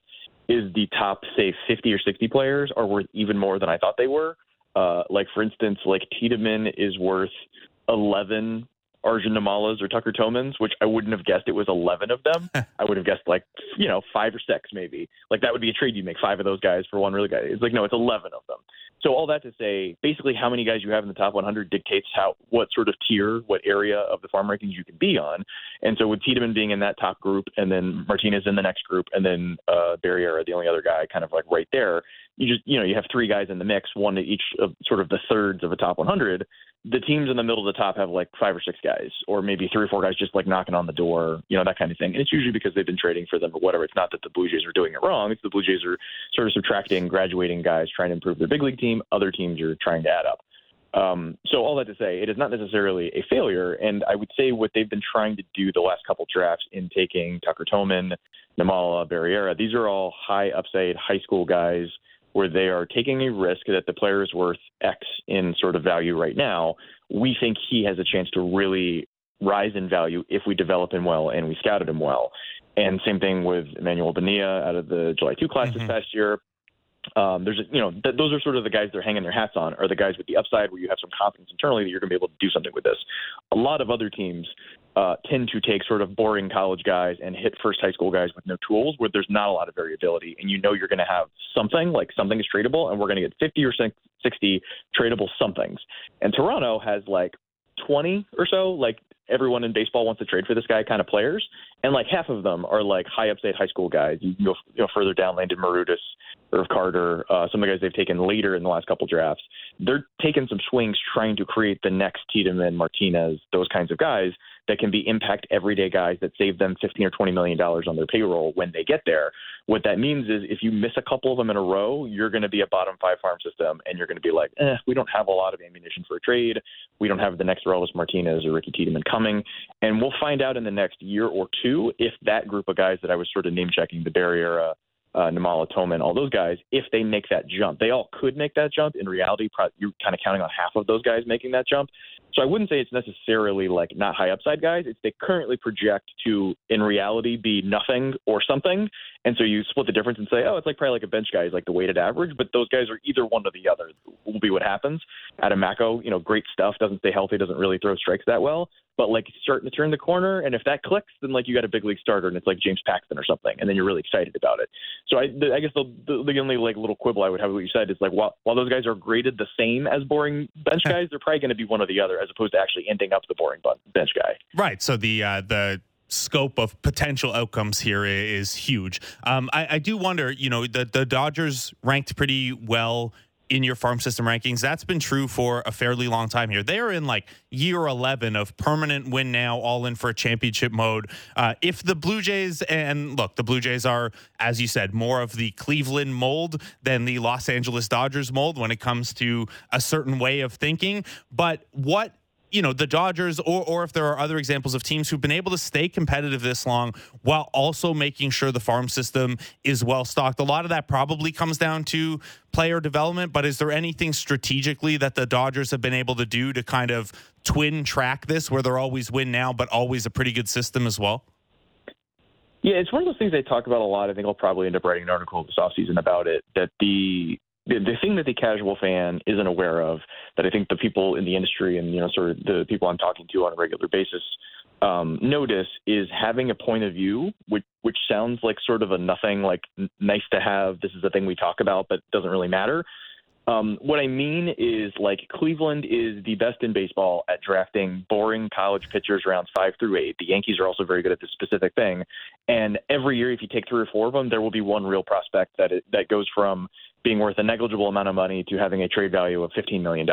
is the top say 50 or 60 players are worth even more than I thought they were uh, like for instance, like Tiedemann is worth 11 Arjun Nimmalas or Tucker Tomans, which I wouldn't have guessed it was 11 of them. I would have guessed like, you know, five or six maybe. Like that would be a trade you make five of those guys for one really guy. It's like, no, it's 11 of them. So all that to say, basically how many guys you have in the top 100 dictates how, what sort of tier, what area of the farm rankings you can be on. And so with Tiedemann being in that top group and then Martinez in the next group and then uh, Barriera, the only other guy kind of like right there, you just, you know, you have three guys in the mix, one to each of sort of the thirds of a top 100 the teams in the middle of the top have like five or six guys, or maybe three or four guys just like knocking on the door, you know, that kind of thing. And it's usually because they've been trading for them or whatever. It's not that the Blue Jays are doing it wrong. It's the Blue Jays are sort of subtracting, graduating guys, trying to improve their big league team. Other teams are trying to add up. Um, so all that to say, it is not necessarily a failure. And I would say what they've been trying to do the last couple drafts in taking Tucker Toman, Nimmala, Barriera, these are all high upside high school guys where they are taking a risk that the player is worth X in sort of value right now, we think he has a chance to really rise in value if we develop him well and we scouted him well. And same thing with Emmanuel Bonilla out of the July 2 class mm-hmm. this past year. Um, there's, you know, th- those are sort of the guys they're hanging their hats on, are the guys with the upside where you have some confidence internally that you're going to be able to do something with this. A lot of other teams uh, tend to take sort of boring college guys and hit first high school guys with no tools where there's not a lot of variability and you know you're going to have something like something is tradable and we're going to get 50 or 60 tradable somethings. And toronto has like 20 or so like everyone in baseball wants to trade for this guy kind of players and like half of them are like high upstate high school guys. You can go you know further down landen maroudis Irv Carter, uh, some of the guys they've taken later in the last couple drafts, they're taking some swings trying to create the next Tiedemann, Martinez, those kinds of guys that can be impact everyday guys that save them 15 or 20 million dollars on their payroll when they get there. What that means is if you miss a couple of them in a row, you're going to be a bottom five farm system, and you're going to be like, eh, we don't have a lot of ammunition for a trade. We don't have the next Orelvis Martinez or Ricky Tiedemann coming, and we'll find out in the next year or two if that group of guys that I was sort of name checking, the Barriera uh, Nimmala Toman, all those guys, if they make that jump. They all could make that jump. In reality, you're kind of counting on half of those guys making that jump. So I wouldn't say it's necessarily like not high upside guys. It's they currently project to, in reality, be nothing or something. And so you split the difference and say, oh, it's like probably like a bench guy is like the weighted average. But those guys are either one or the other. Will be what happens. Adam Macko, you know, great stuff. Doesn't stay healthy. Doesn't really throw strikes that well but like starting to turn the corner. And if that clicks, then like you got a big league starter, and it's like James Paxton or something, and then you're really excited about it. So I, the, I guess the, the, the only like little quibble I would have with what you said is like while while those guys are graded the same as boring bench guys, they're probably going to be one or the other, as opposed to actually ending up the boring bench guy. Right. So the uh, the scope of potential outcomes here is huge. Um, I, I, do wonder, you know, the, the Dodgers ranked pretty well in your farm system rankings. That's been true for a fairly long time here. They are in like year 11 of permanent win now, all in for a championship mode. Uh, if the Blue Jays, and look, the Blue Jays are, as you said, more of the Cleveland mold than the Los Angeles Dodgers mold when it comes to a certain way of thinking. But what you know the Dodgers or or if there are other examples of teams who've been able to stay competitive this long while also making sure the farm system is well stocked. A lot of that probably comes down to player development, but is there anything strategically that the Dodgers have been able to do to kind of twin track this where they're always win now but always a pretty good system as well? Yeah, it's one of those things they talk about a lot. I think I'll probably end up writing an article this offseason about it. That the the, the thing that the casual fan isn't aware of, that I think the people in the industry and you know sort of the people I'm talking to on a regular basis um, notice is having a point of view, which which sounds like sort of a nothing, like nice to have. This is the thing we talk about, but doesn't really matter. Um, what I mean is like Cleveland is the best in baseball at drafting boring college pitchers rounds five through eight. The Yankees are also very good at this specific thing. And every year, if you take three or four of them, there will be one real prospect that it, that goes from being worth a negligible amount of money to having a trade value of $15 million.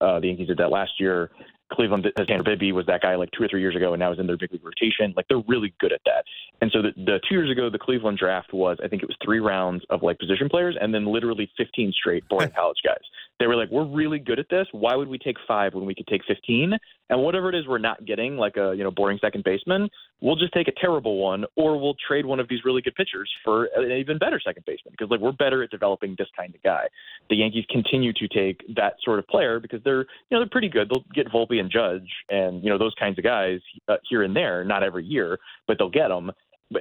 Uh, the Yankees did that last year. Cleveland Tanner Bibee was that guy like two or three years ago, and now is in their big league rotation. Like they're really good at that. And so the, the two years ago, the Cleveland draft was I think it was three rounds of like position players, and then literally 15 straight boring college guys. They were like, we're really good at this. Why would we take five when we could take 15? And whatever it is we're not getting, like a you know boring second baseman, we'll just take a terrible one, or we'll trade one of these really good pitchers for an even better second baseman because like we're better at developing this kind of guy. The Yankees continue to take that sort of player because they're you know they're pretty good. They'll get Volpe and Judge and you know those kinds of guys uh, here and there, not every year, but they'll get them.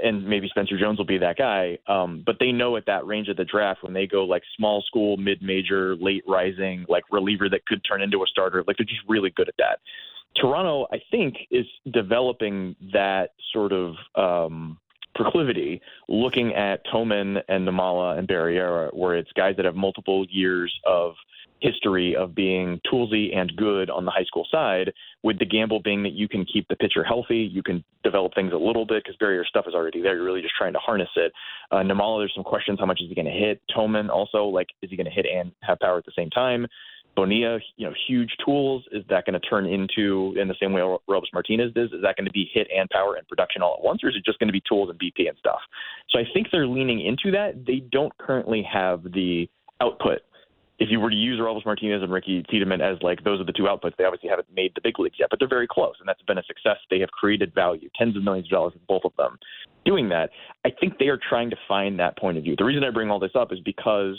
And maybe Spencer Jones will be that guy. Um, but they know at that range of the draft when they go like small school, mid major, late rising, like reliever that could turn into a starter, like they're just really good at that. Toronto, I think, is developing that sort of um, proclivity, looking at Toman and Nimmala and Barriera, where it's guys that have multiple years of history of being toolsy and good on the high school side, with the gamble being that you can keep the pitcher healthy, you can develop things a little bit because Barriera stuff is already there. You're really just trying to harness it. Uh, Nimmala, there's some questions. How much is he going to hit? Toman also, like, is he going to hit and have power at the same time? Bonilla, you know, huge tools. Is that going to turn into, in the same way Robes Martinez is, is that going to be hit and power and production all at once, or is it just going to be tools and BP and stuff? So I think they're leaning into that. They don't currently have the output if you were to use Orelvis Martinez and Ricky Tiedemann as like those are the two outputs, they obviously haven't made the big leagues yet, but they're very close, and that's been a success. They have created value, tens of millions of dollars in both of them. Doing that, I think they are trying to find that point of view. The reason I bring all this up is because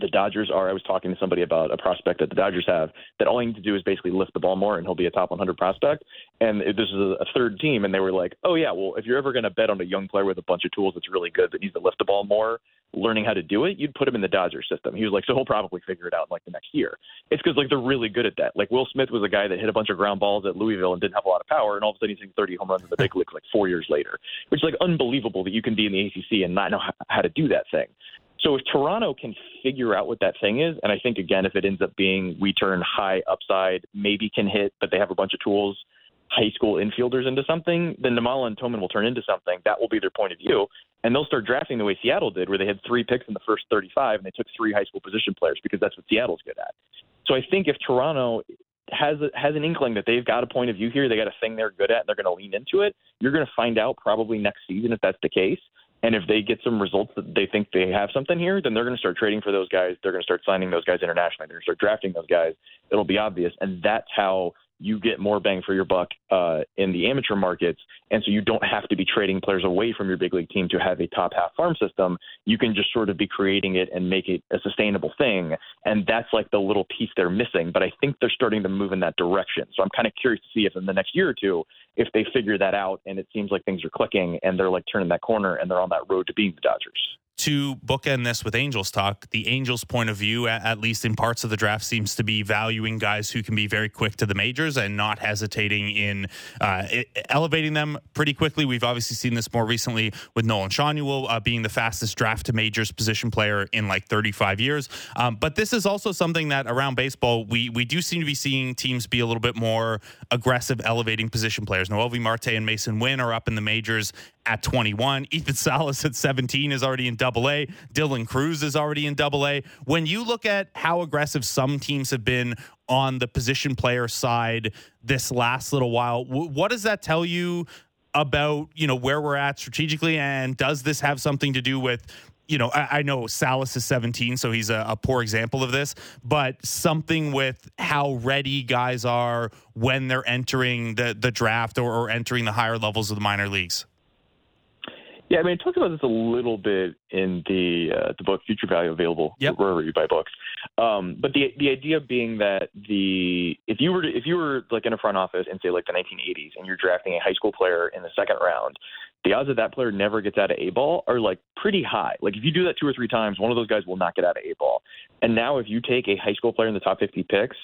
the Dodgers are. I was talking to somebody about a prospect that the Dodgers have that all he needs to do is basically lift the ball more and he'll be a top 100 prospect. And this is a third team, and they were like, "Oh yeah, well if you're ever going to bet on a young player with a bunch of tools that's really good that needs to lift the ball more, learning how to do it, you'd put him in the Dodger system." He was like, "So he'll probably figure it out in like the next year." It's because like they're really good at that. Like Will Smith was a guy that hit a bunch of ground balls at Louisville and didn't have a lot of power, and all of a sudden he's hitting 30 home runs in the big leagues like four years later, which is like unbelievable that you can be in the ACC and not know how to do that thing. So if Toronto can figure out what that thing is, and I think again, if it ends up being we turn high upside, maybe can hit, but they have a bunch of tools, high school infielders into something, then Nimmala and Tillman will turn into something. That will be their point of view, and they'll start drafting the way Seattle did, where they had three picks in the first 35, and they took three high school position players because that's what Seattle's good at. So I think if Toronto has a, has an inkling that they've got a point of view here, they got a thing they're good at, and they're going to lean into it. You're going to find out probably next season if that's the case. And if they get some results that they think they have something here, then they're going to start trading for those guys. They're going to start signing those guys internationally. They're going to start drafting those guys. It'll be obvious. And that's how you get more bang for your buck uh, in the amateur markets. And so you don't have to be trading players away from your big league team to have a top half farm system. You can just sort of be creating it and make it a sustainable thing. And that's like the little piece they're missing. But I think they're starting to move in that direction. So I'm kind of curious to see if in the next year or two, if they figure that out and it seems like things are clicking and they're like turning that corner and they're on that road to being the Dodgers to bookend this with Angels talk, the Angels' point of view, at least in parts of the draft, seems to be valuing guys who can be very quick to the majors and not hesitating in uh, elevating them pretty quickly. We've obviously seen this more recently with Nolan Schanuel uh, being the fastest draft to majors position player in like 35 years. Um, but this is also something that around baseball, we, we do seem to be seeing teams be a little bit more aggressive elevating position players. Noelvi Marte and Masyn Winn are up in the majors at 21. Ethan Salas at 17 is already in double A. Dylan Crews is already in double A. When you look at how aggressive some teams have been on the position player side this last little while, what does that tell you about, you know, where we're at strategically? And does this have something to do with you know, I, I, know Salas is 17, so he's a, a, poor example of this, but something with how ready guys are when they're entering the, the draft or, or entering the higher levels of the minor leagues. Yeah, I mean, I talked about this a little bit in the uh, the book Future Value available Yep. wherever you buy books. Um, but the the idea being that the if you were to, if you were like in a front office in say like the 1980s and you're drafting a high school player in the second round, the odds that that player never gets out of A ball are like pretty high. Like if you do that two or three times, one of those guys will not get out of A ball. And now if you take a high school player in the top 50 picks,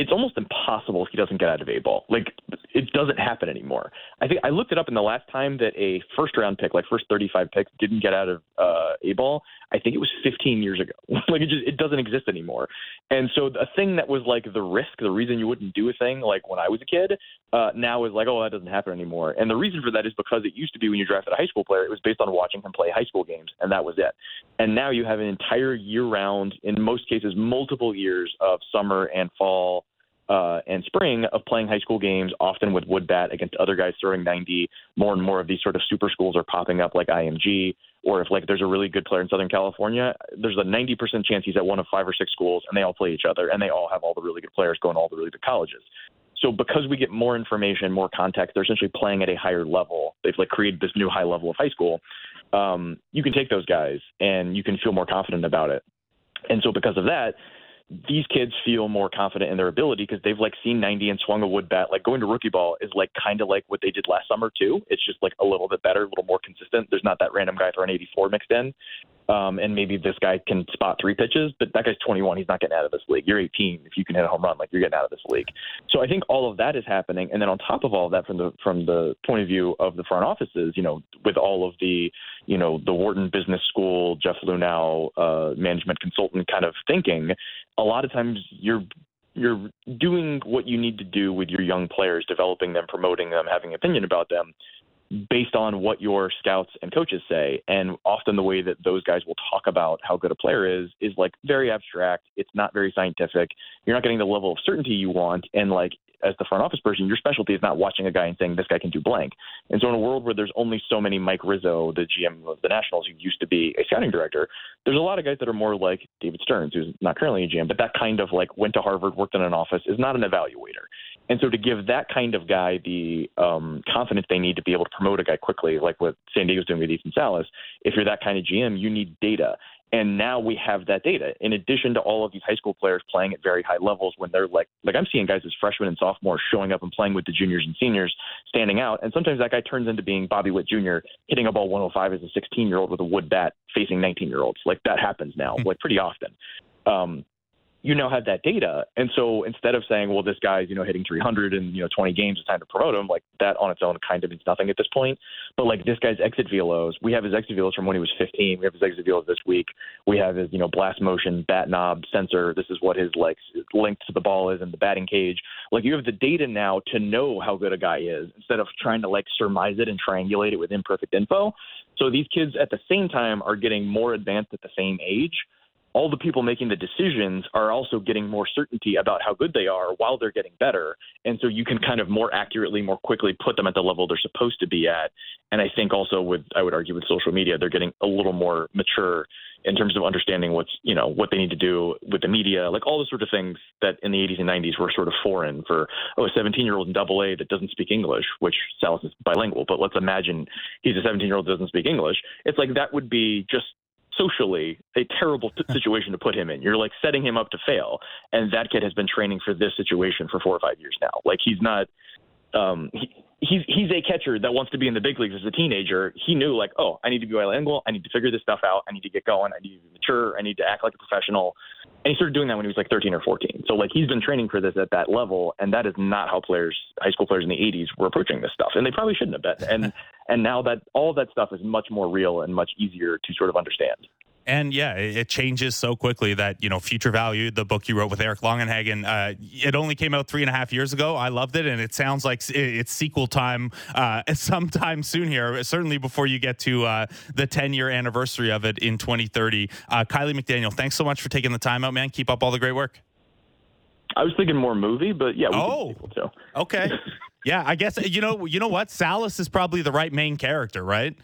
it's almost impossible if he doesn't get out of A ball. Like it doesn't happen anymore. I think I looked it up, and the last time that a first round pick, like first 35 picks, didn't get out of uh, A ball, I think it was 15 years ago. like it just it doesn't exist anymore. And so a thing that was like the risk, the reason you wouldn't do a thing like when I was a kid, uh, now is like oh that doesn't happen anymore. And the reason for that is because it used to be when you drafted a high school player, it was based on watching him play high school games, and that was it. And now you have an entire year round, in most cases, multiple years of summer and fall uh, and spring of playing high school games, often with wood bat against other guys throwing 90. More and more of these sort of super schools are popping up, like IMG. Or if like there's a really good player in Southern California, there's a 90% chance he's at one of five or six schools, and they all play each other, and they all have all the really good players going to all the really good colleges. So because we get more information, more context, they're essentially playing at a higher level. They've like created this new high level of high school. Um, you can take those guys, and you can feel more confident about it. And so because of that, these kids feel more confident in their ability because they've like seen 90 and swung a wood bat. Like going to rookie ball is like kind of like what they did last summer too. It's just like a little bit better, a little more consistent. There's not that random guy throwing 84 mixed in. Um, and maybe this guy can spot three pitches, but that guy's 21. He's not getting out of this league. You're 18. If you can hit a home run, like you're getting out of this league. So I think all of that is happening. And then on top of all of that, from the from the point of view of the front offices, you know, with all of the, you know, the Wharton Business School, Jeff Luhnow, uh, management consultant kind of thinking, a lot of times you're you're doing what you need to do with your young players, developing them, promoting them, having opinion about them based on what your scouts and coaches say. And often the way that those guys will talk about how good a player is is like very abstract. It's not very scientific. You're not getting the level of certainty you want. And like as the front office person, your specialty is not watching a guy and saying this guy can do blank. And so in a world where there's only so many Mike Rizzo, the GM of the Nationals, who used to be a scouting director, there's a lot of guys that are more like David Stearns, who's not currently a GM, but that kind of like went to Harvard, worked in an office, is not an evaluator. And so to give that kind of guy the um, confidence they need to be able to promote a guy quickly, like what San Diego's doing with Ethan Salas, if you're that kind of GM, you need data. And now we have that data. In addition to all of these high school players playing at very high levels when they're like like I'm seeing guys as freshmen and sophomores showing up and playing with the juniors and seniors, standing out. And sometimes that guy turns into being Bobby Witt Jr. hitting a ball 105 as a 16 year old with a wood bat facing 19 year olds. Like that happens now, like pretty often. Um, you now have that data. And so instead of saying, well, this guy's, you know, hitting 300 and, you know, 20 games, it's time to promote him, like that on its own kind of means nothing at this point. But like this guy's exit velos, we have his exit velos from when he was 15. We have his exit velos this week. We have his, you know, blast motion, bat knob, sensor. This is what his like link to the ball is in the batting cage. Like you have the data now to know how good a guy is instead of trying to like surmise it and triangulate it with imperfect info. So these kids at the same time are getting more advanced at the same age all the people making the decisions are also getting more certainty about how good they are while they're getting better. And so you can kind of more accurately, more quickly put them at the level they're supposed to be at. And I think also with, I would argue with social media, they're getting a little more mature in terms of understanding what's, you know, what they need to do with the media, like all the sort of things that in the 80s and 90s were sort of foreign for, oh, a 17 year old in double A that doesn't speak English, which Salas is bilingual, but let's imagine he's a 17 year old that doesn't speak English. It's like that would be just socially a terrible situation to put him in. You're like setting him up to fail. And that kid has been training for this situation for four or five years now. Like he's not um he, he's he's a catcher that wants to be in the big leagues as a teenager. He knew like, oh, I need to be bilingual, I need to figure this stuff out, I need to get going, I need to be mature, I need to act like a professional. And he started doing that when he was like 13 or 14. So like he's been training for this at that level, and that is not how players, high school players in the 80s, were approaching this stuff, and they probably shouldn't have been. And and now that all that stuff is much more real and much easier to sort of understand. And yeah, it changes so quickly that, you know, Future Value, the book you wrote with Eric Longenhagen, uh, it only came out three and a half years ago. I loved it. And it sounds like it's sequel time uh, sometime soon here, certainly before you get to uh, the 10 year anniversary of it in 2030. Uh, Kiley McDaniel, thanks so much for taking the time out, man. Keep up all the great work. I was thinking more movie, but yeah, we Oh. can sequel too. Okay. yeah, I guess, you know, you know what? Salas is probably the right main character, right?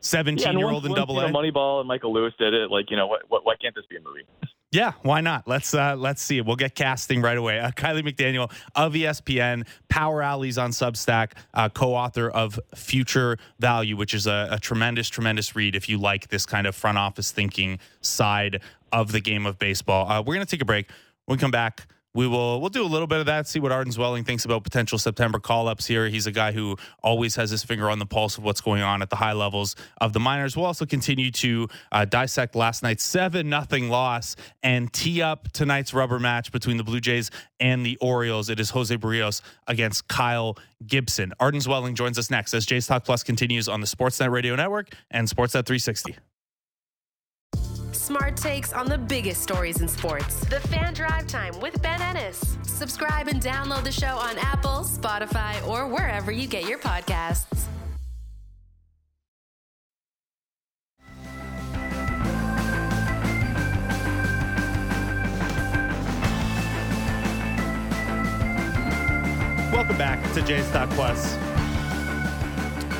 Seventeen yeah, year old in double you A. know, Moneyball and Michael Lewis did it. Like, you know, what, what, why can't this be a movie? Yeah, why not? Let's uh, let's see it. We'll get casting right away. Uh, Kiley McDaniel of ESPN, Power Alleys on Substack, uh, co-author of Future Value, which is a, a, tremendous, tremendous read if you like this kind of front office thinking side of the game of baseball. Uh, we're gonna take a break. When we come back, we will we'll do a little bit of that see what arden zwelling thinks about potential september call-ups here. He's a guy who always has his finger on the pulse of what's going on at the high levels of the minors. We'll also continue to uh, dissect last night's 7 nothing loss and tee up tonight's rubber match between the blue jays and the orioles. It is jose berrios against kyle gibson. Arden zwelling joins us next as jays talk plus continues on the sportsnet radio network and sportsnet 360 smart takes on the biggest stories in sports. The Fan Drive Time with Ben Ennis. Subscribe and download the show on Apple, Spotify, or wherever you get your podcasts. Welcome back to Jays Talk Plus.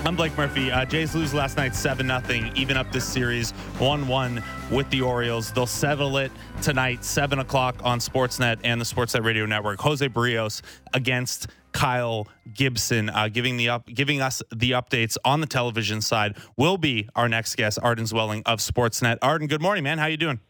I'm Blake Murphy. Uh, Jays lose last night 7 0, even up this series 1 1 with the Orioles. They'll settle it tonight, 7 o'clock on Sportsnet and the Sportsnet Radio Network. Jose Berrios against Kyle Gibson, uh, giving the up, giving us the updates on the television side. Will be our next guest, Arden Zwelling of Sportsnet. Arden, good morning, man. How you doing?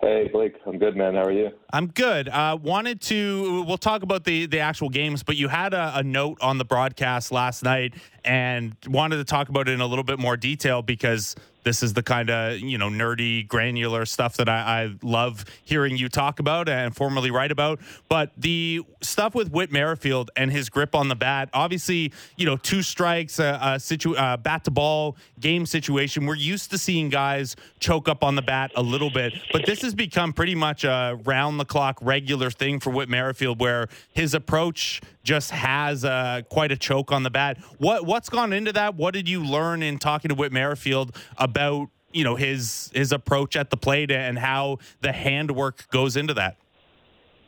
Hey, Blake. I'm good, man. How are you? I'm good. Uh, wanted to, we'll talk about the, the actual games, but you had a, a, note on the broadcast last night and wanted to talk about it in a little bit more detail because this is the kind of you know nerdy granular stuff that I, I, love hearing you talk about and formally write about. But the stuff with whit merrifield and his grip on the bat obviously you know two strikes a, a situ, a bat to ball game situation. We're used to seeing guys choke up on the bat a little bit but this has become pretty much a round the clock regular thing for whit merrifield where his approach just has uh, quite a choke on the bat. What what's gone into that? What did you learn in talking to Whit Merrifield about you know his his approach at the plate and how the handwork goes into that?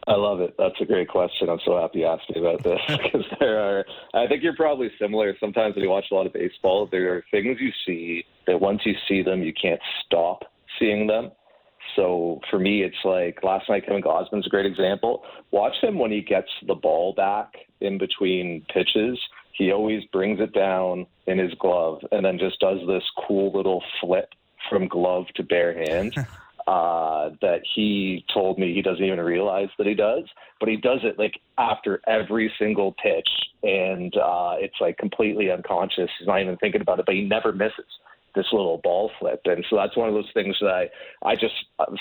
I love it. That's a great question. I'm so happy you asked me about this because there are. I think you're probably similar. Sometimes when you watch a lot of baseball, there are things you see that once you see them, you can't stop seeing them. So for me, it's like last night, Kevin Gausman's a great example. Watch him when he gets the ball back in between pitches. He always brings it down in his glove and then just does this cool little flip from glove to bare hand. Uh, that he told me he doesn't even realize that he does, but he does it like after every single pitch, and uh, it's like completely unconscious. He's not even thinking about it, but he never misses this little ball flip. And so that's one of those things that I, I just,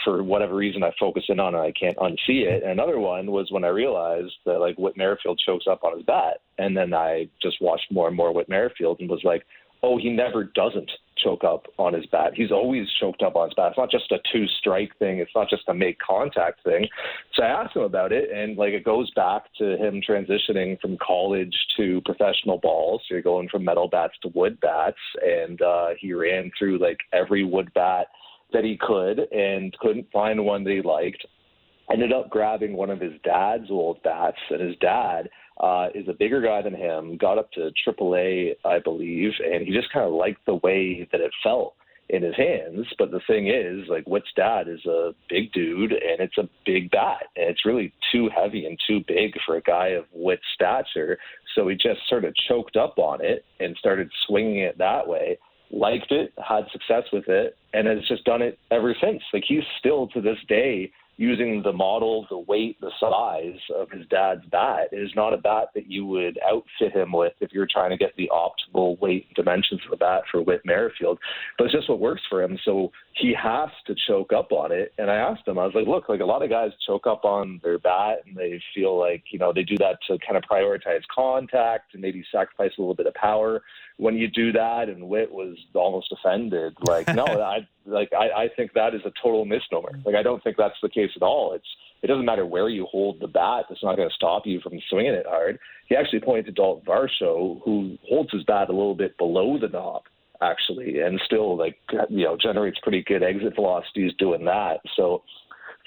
for whatever reason, I focus in on and I can't unsee it. And another one was when I realized that like Whit Merrifield chokes up on his bat. And then I just watched more and more Whit Merrifield and was like, oh, he never doesn't choke up on his bat. He's always choked up on his bat. It's not just a two strike thing. It's not just a make contact thing. So I asked him about it, and like it goes back to him transitioning from college to professional balls. So you're going from metal bats to wood bats, and uh, he ran through like every wood bat that he could and couldn't find one that he liked. Ended up grabbing one of his dad's old bats, and his dad uh, is a bigger guy than him, got up to AAA, I believe, and he just kind of liked the way that it felt in his hands. But the thing is, like Whit's dad is a big dude, and it's a big bat, and it's really too heavy and too big for a guy of Whit's stature. So he just sort of choked up on it and started swinging it that way. Liked it, had success with it, and has just done it ever since. Like he's still to this day using the model, the weight, the size of his dad's bat is not a bat that you would outfit him with if you're trying to get the optimal weight and dimensions of the bat for Whit Merrifield. But it's just what works for him. So he has to choke up on it. And I asked him, I was like, look, like a lot of guys choke up on their bat and they feel like, you know, they do that to kind of prioritize contact and maybe sacrifice a little bit of power when you do that. And Whit was almost offended. Like, no, I like I, I think that is a total misnomer. Like I don't think that's the case at all. It's it doesn't matter where you hold the bat. It's not going to stop you from swinging it hard. He actually pointed to Dalton Varsho, who holds his bat a little bit below the knob, actually, and still like you know generates pretty good exit velocities doing that. So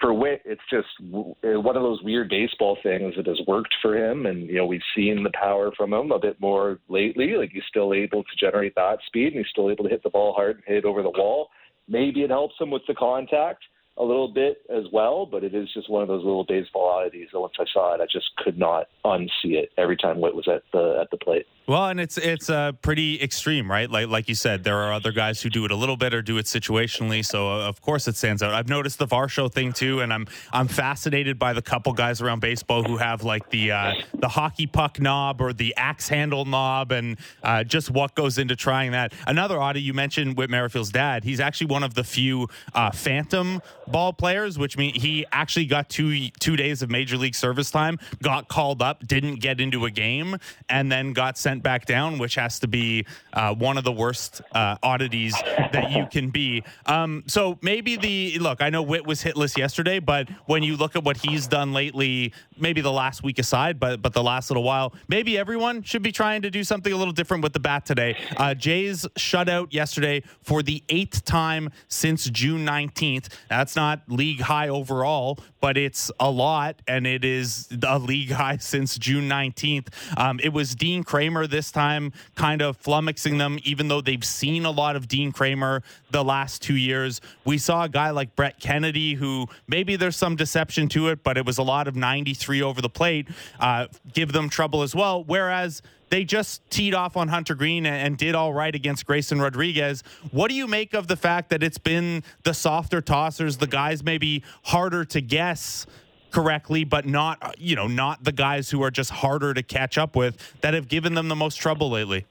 for Whit, it's just one of those weird baseball things that has worked for him, and you know we've seen the power from him a bit more lately. Like he's still able to generate that speed, and he's still able to hit the ball hard and hit it over the wall Maybe it helps him with the contact, a little bit as well, but it is just one of those little baseball oddities that once I saw it, I just could not unsee it every time Whit was at the at the plate. Well, and it's it's uh, pretty extreme, right? Like like you said, there are other guys who do it a little bit or do it situationally. So uh, of course it stands out. I've noticed the Varsho thing too, and I'm I'm fascinated by the couple guys around baseball who have like the uh, the hockey puck knob or the axe handle knob, and uh, just what goes into trying that. Another oddity you mentioned Whit Merrifield's dad. He's actually one of the few uh, phantom ball players, which means he actually got two two days of major league service time, got called up, didn't get into a game, and then got sent sent back down, which has to be uh, one of the worst uh, oddities that you can be. Um, so maybe the look, I know Whit was hitless yesterday, but when you look at what he's done lately, maybe the last week aside, but but the last little while, maybe everyone should be trying to do something a little different with the bat today. Uh, Jays shutout yesterday for the eighth time since June 19th. That's not league high overall, but it's a lot, and it is a league high since June 19th. Um, it was Dean Kremer this time, kind of flummoxing them, even though they've seen a lot of Dean Kremer the last two years. We saw a guy like Brett Kennedy, who maybe there's some deception to it, but it was a lot of 93 over the plate, uh, give them trouble as well. Whereas they just teed off on Hunter Greene and did all right against Grayson Rodriguez. What do you make of the fact that it's been the softer tossers, the guys maybe harder to guess correctly, but not you know not the guys who are just harder to catch up with that have given them the most trouble lately.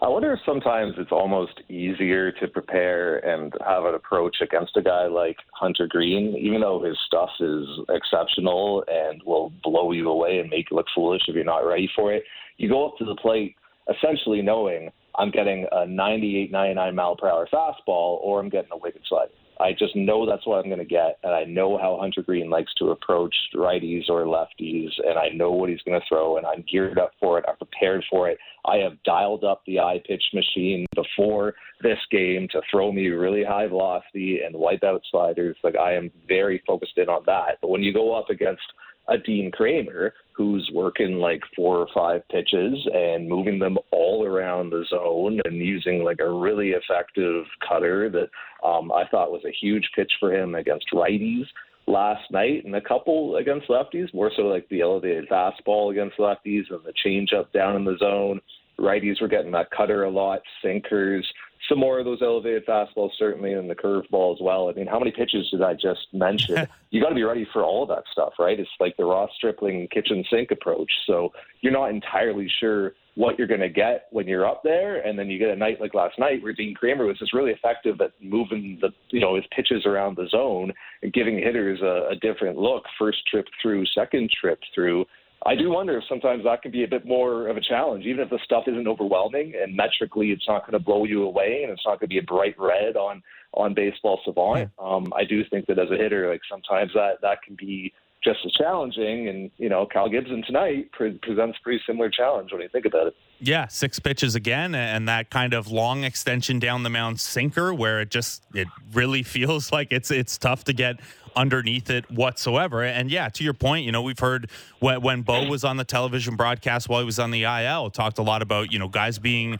I wonder if sometimes it's almost easier to prepare and have an approach against a guy like Hunter Greene, even though his stuff is exceptional and will blow you away and make you look foolish if you're not ready for it. You go up to the plate essentially knowing I'm getting a 98, 99 mile per hour fastball or I'm getting a wicked slide. I just know that's what I'm going to get, and I know how Hunter Greene likes to approach righties or lefties, and I know what he's going to throw, and I'm geared up for it. I'm prepared for it. I have dialed up the eye pitch machine before this game to throw me really high velocity and wipe out sliders. Like I am very focused in on that. But when you go up against a Dean Kremer who's working like four or five pitches and moving them all around the zone and using like a really effective cutter that um, I thought was a huge pitch for him against righties last night and a couple against lefties, more so like the elevated fastball against lefties and the changeup down in the zone. Righties were getting that cutter a lot, sinkers, some more of those elevated fastballs, certainly, and the curveball as well. I mean, how many pitches did I just mention? you got to be ready for all that stuff, right? It's like the Ross Stripling kitchen sink approach. So you're not entirely sure what you're going to get when you're up there, and then you get a night like last night where Dean Kremer was just really effective at moving the you know his pitches around the zone and giving hitters a, a different look. First trip through, second trip through I do wonder if sometimes that can be a bit more of a challenge, even if the stuff isn't overwhelming and metrically it's not going to blow you away and it's not going to be a bright red on on Baseball Savant. Um, I do think that as a hitter, like sometimes that that can be just as challenging. And you know, Kyle Gibson tonight pre- presents a pretty similar challenge when you think about it. Yeah, six pitches again, and that kind of long extension down the mound sinker, where it just it really feels like it's it's tough to get underneath it whatsoever. And yeah, to your point, you know, we've heard when, when Bo was on the television broadcast while he was on the IL, talked a lot about, you know, guys being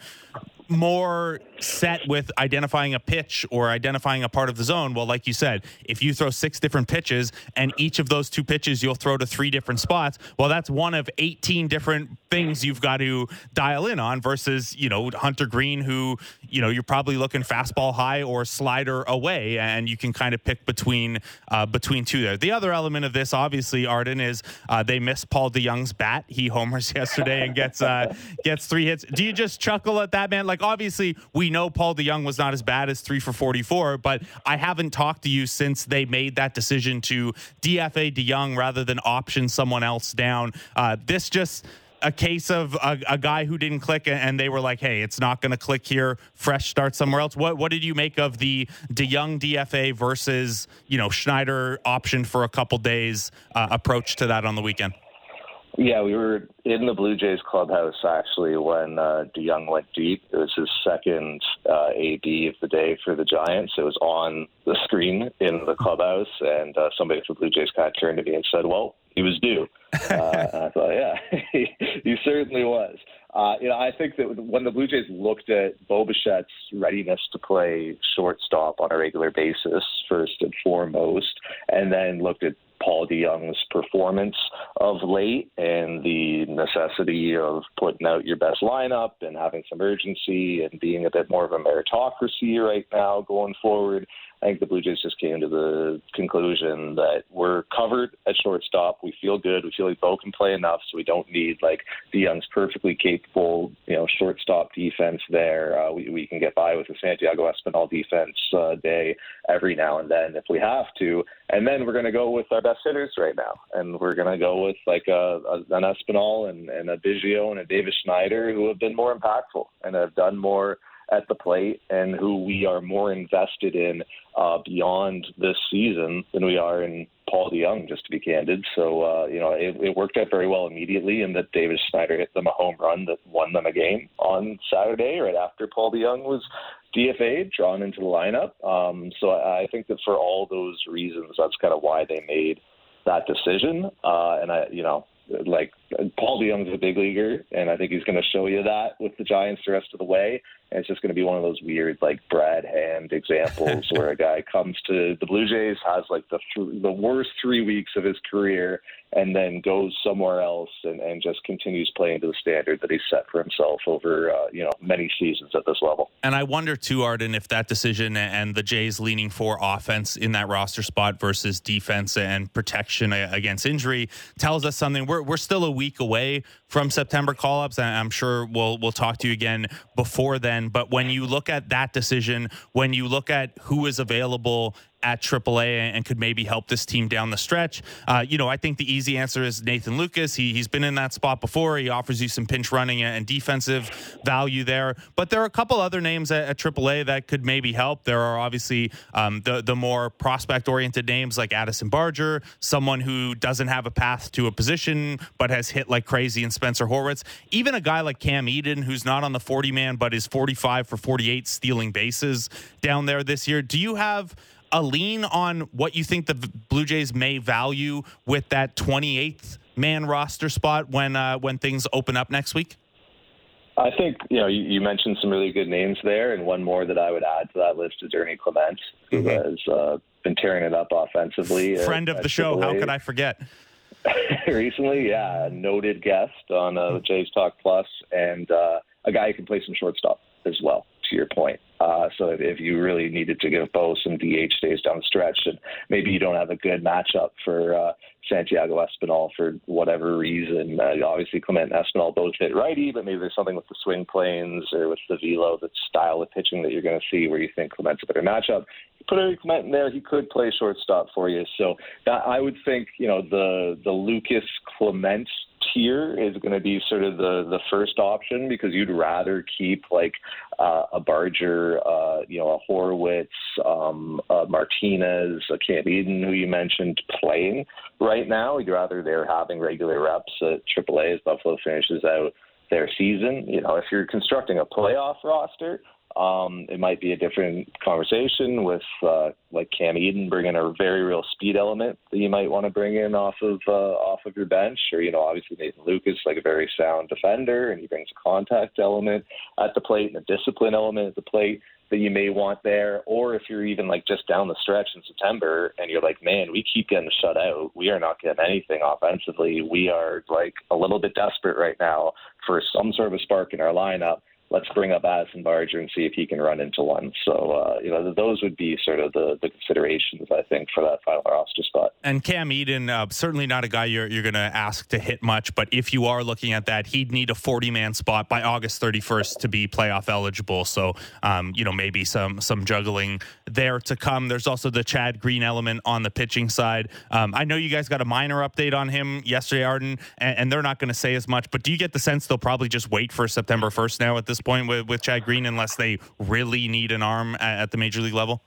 more set with identifying a pitch or identifying a part of the zone. Well, like you said, if you throw six different pitches and each of those two pitches you'll throw to three different spots, well, that's one of 18 different things you've got to dial in on versus, you know, Hunter Greene, who, you know, you're probably looking fastball high or slider away, and you can kind of pick between uh, between two there. The other element of this, obviously, Arden, is uh, they miss Paul DeJong's bat. He homers yesterday and gets uh, gets three hits. Do you just chuckle at that, man? Like, obviously, we know Paul DeJong was not as bad as three for 44, but I haven't talked to you since they made that decision to DFA DeJong rather than option someone else down. Uh, this just a case of a, a, guy who didn't click and they were like, hey, it's not going to click here. Fresh start somewhere else. What what did you make of the DeJong DFA versus you know Schneider option for a couple days uh, approach to that on the weekend? Yeah, we were in the Blue Jays clubhouse actually when uh, DeJong went deep. It was his second uh, AB of the day for the Giants. It was on the screen in the clubhouse, and uh, somebody from Blue Jays kind of turned to me and said, "Well, he was due. Uh, I thought, yeah, he, he certainly was. Uh, you know, I think that when the Blue Jays looked at Bo Bichette's readiness to play shortstop on a regular basis, first and foremost, and then looked at Paul DeJong's performance of late and the necessity of putting out your best lineup and having some urgency and being a bit more of a meritocracy right now going forward. I think the Blue Jays just came to the conclusion that we're covered at shortstop. We feel good. We feel like Bo can play enough, so we don't need like DeJong's perfectly capable, you know, shortstop defense there. Uh, we we can get by with a Santiago Espinal defense uh, day every now and then if we have to. And then we're going to go with our best hitters right now, and we're going to go with like a, a, an Espinal and, and a Biggio and a Davis Schneider who have been more impactful and have done more at the plate and who we are more invested in uh, beyond this season than we are in Paul DeJong, just to be candid. So, uh, you know, it, it worked out very well immediately, and that Davis Schneider hit them a home run that won them a game on Saturday, right after Paul DeJong was DFA drawn into the lineup. Um, so I, I think that for all those reasons, that's kind of why they made that decision. Uh, and I, you know, like Paul DeJong's a big leaguer, and I think he's going to show you that with the Giants the rest of the way. And it's just going to be one of those weird, like Brad Hand examples where a guy comes to the Blue Jays, has like the th- the worst three weeks of his career, and then goes somewhere else and, and just continues playing to the standard that he's set for himself over uh, you know many seasons at this level. And I wonder too, Arden, if that decision and the Jays leaning for offense in that roster spot versus defense and protection against injury tells us something. We're we're still a week away from September call ups, and I'm sure we'll we'll talk to you again before then. But when you look at that decision, when you look at who is available at AAA and could maybe help this team down the stretch. Uh, you know, I think the easy answer is Nathan Lukes. He, he's been in that spot before. He offers you some pinch running and defensive value there. But there are a couple other names at, at AAA that could maybe help. There are obviously um, the, the more prospect oriented names like Addison Barger, someone who doesn't have a path to a position but has hit like crazy in Spencer Horwitz. Even a guy like Cam Eden, who's not on the 40 man but is 45 for 48 stealing bases down there this year. Do you have a lean on what you think the Blue Jays may value with that 28th man roster spot when uh, when things open up next week? I think you know you, you, mentioned some really good names there, and one more that I would add to that list is Ernie Clement, who mm-hmm. has uh, been tearing it up offensively. Friend at, of the show, how could I forget? Recently, yeah, a noted guest on uh, Jays Talk Plus, and uh, a guy who can play some shortstop as well. To your point, uh, so if, you really needed to give Bo some DH days down the stretch, and maybe you don't have a good matchup for uh, Santiago Espinal for whatever reason, uh, obviously Clement and Espinal both hit righty, but maybe there's something with the swing planes or with the velo, the style of pitching that you're going to see where you think Clement's a better matchup. Put Eric Clement in there, he could play shortstop for you. So that, I would think, you know, the the Lukes Clement tier is going to be sort of the the first option because you'd rather keep like uh, a Barger, uh, you know, a Horwitz, um, a Martinez, a Cam Eden, who you mentioned playing right now. You'd rather they're having regular reps at AAA as Buffalo finishes out their season. You know, if you're constructing a playoff roster, um, it might be a different conversation with uh, like Cam Eden bringing a very real speed element that you might want to bring in off of uh, off of your bench, or you know obviously Nathan Lukes like a very sound defender and he brings a contact element at the plate and a discipline element at the plate that you may want there, or if you're even like just down the stretch in September and you're like, man, we keep getting shut out. We are not getting anything offensively. We are like a little bit desperate right now for some sort of a spark in our lineup let's bring up Addison Barger and see if he can run into one. So, uh, you know, those would be sort of the, the considerations, I think, for that final roster spot. And Cam Eden, uh, certainly not a guy you're, you're going to ask to hit much, but if you are looking at that, he'd need a 40 man spot by August 31st to be playoff eligible. So, um, you know, maybe some, some juggling there to come. There's also the Chad Green element on the pitching side. Um, I know you guys got a minor update on him yesterday, Arden, and, and they're not going to say as much, but do you get the sense they'll probably just wait for September 1st now at this point with, with Chad Green unless they really need an arm at, at the major league level?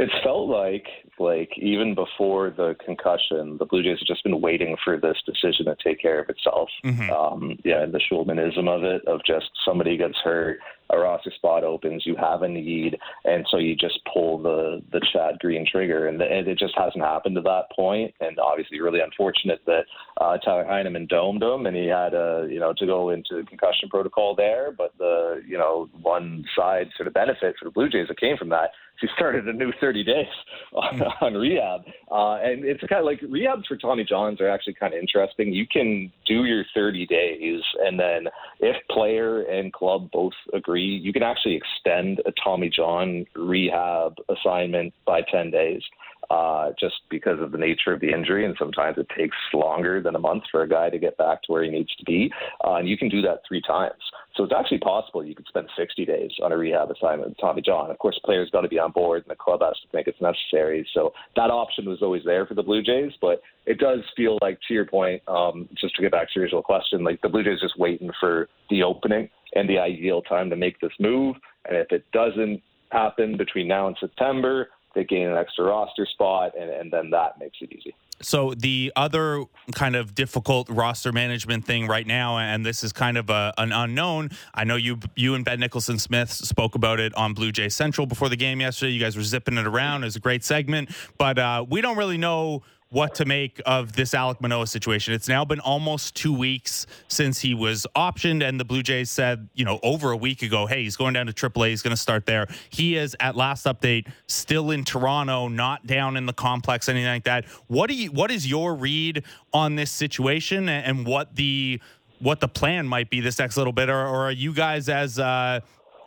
It's felt like like even before the concussion, the Blue Jays have just been waiting for this decision to take care of itself. Mm-hmm. Um, yeah, the Shulmanism of it, of just somebody gets hurt, a roster spot opens, you have a need, and so you just pull the the Chad Green trigger, and, the, and it just hasn't happened to that point. And obviously, really unfortunate that uh, Tyler Heineman domed him, and he had a you know to go into the concussion protocol there. But the you know one side sort of benefit for the Blue Jays that came from that she started a new 30 days on, on rehab. Uh, and it's kind of like rehabs for Tommy Johns are actually kind of interesting. You can do your 30 days, and then if player and club both agree, you can actually extend a Tommy John rehab assignment by 10 days uh, just because of the nature of the injury. And sometimes it takes longer than a month for a guy to get back to where he needs to be. Uh, and you can do that three times. So it's actually possible you could spend 60 days on a rehab assignment with Tommy John. Of course, players got to be on board, and the club has to think it's necessary. So that option was always there for the Blue Jays. But it does feel like, to your point, um, just to get back to your original question, like the Blue Jays just waiting for the opening and the ideal time to make this move. And if it doesn't happen between now and September, they gain an extra roster spot, and, and then that makes it easy. So the other kind of difficult roster management thing right now, and this is kind of a, an unknown. I know you you and Ben Nicholson Smith spoke about it on Blue Jay Central before the game yesterday. You guys were zipping it around. It was a great segment, but uh, we don't really know what to make of this Alek Manoah situation. It's now been almost two weeks since he was optioned, and the Blue Jays said, you know, over a week ago, hey, he's going down to AAA. He's going to start there. He is, at last update, still in Toronto, not down in the complex, anything like that. What do you? What is your read on this situation, and what the what the plan might be this next little bit, or, or are you guys as uh,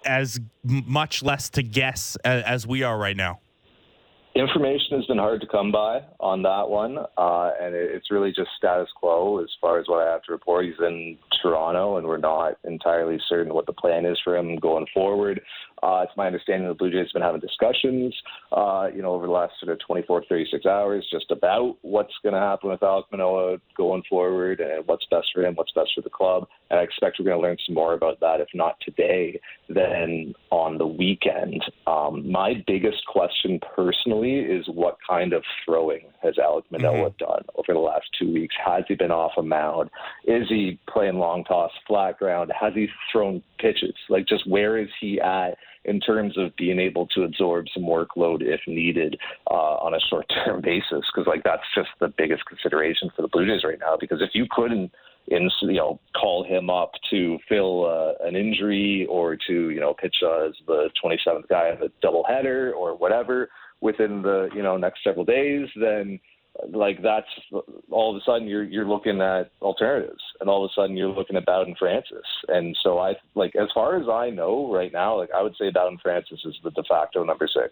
as much less to guess as, as we are right now? Information has been hard to come by on that one, uh, and it, it's really just status quo as far as what I have to report. He's in Toronto, and we're not entirely certain what the plan is for him going forward. Uh, it's my understanding the Blue Jays have been having discussions, uh, you know, over the last sort of 24, 36 hours, just about what's going to happen with Alek Manoah going forward and what's best for him, what's best for the club. And I expect we're going to learn some more about that, if not today, then on the weekend. Um, my biggest question personally is what kind of throwing has Alek Manoah mm-hmm. done over the last two weeks? Has he been off a mound? Is he playing long toss, flat ground? Has he thrown pitches? Like, just where is he at? In terms of being able to absorb some workload if needed uh, on a short term basis. Because like that's just the biggest consideration for the Blue Jays right now. Because if you couldn't in you know call him up to fill uh, an injury or to you know pitch as the 27th guy of a doubleheader or whatever within the you know next several days, then like that's all of a sudden you're you're looking at alternatives, and all of a sudden you're looking at Bowden Francis, and so I like as far as I know right now, like I would say Bowden Francis is the de facto number six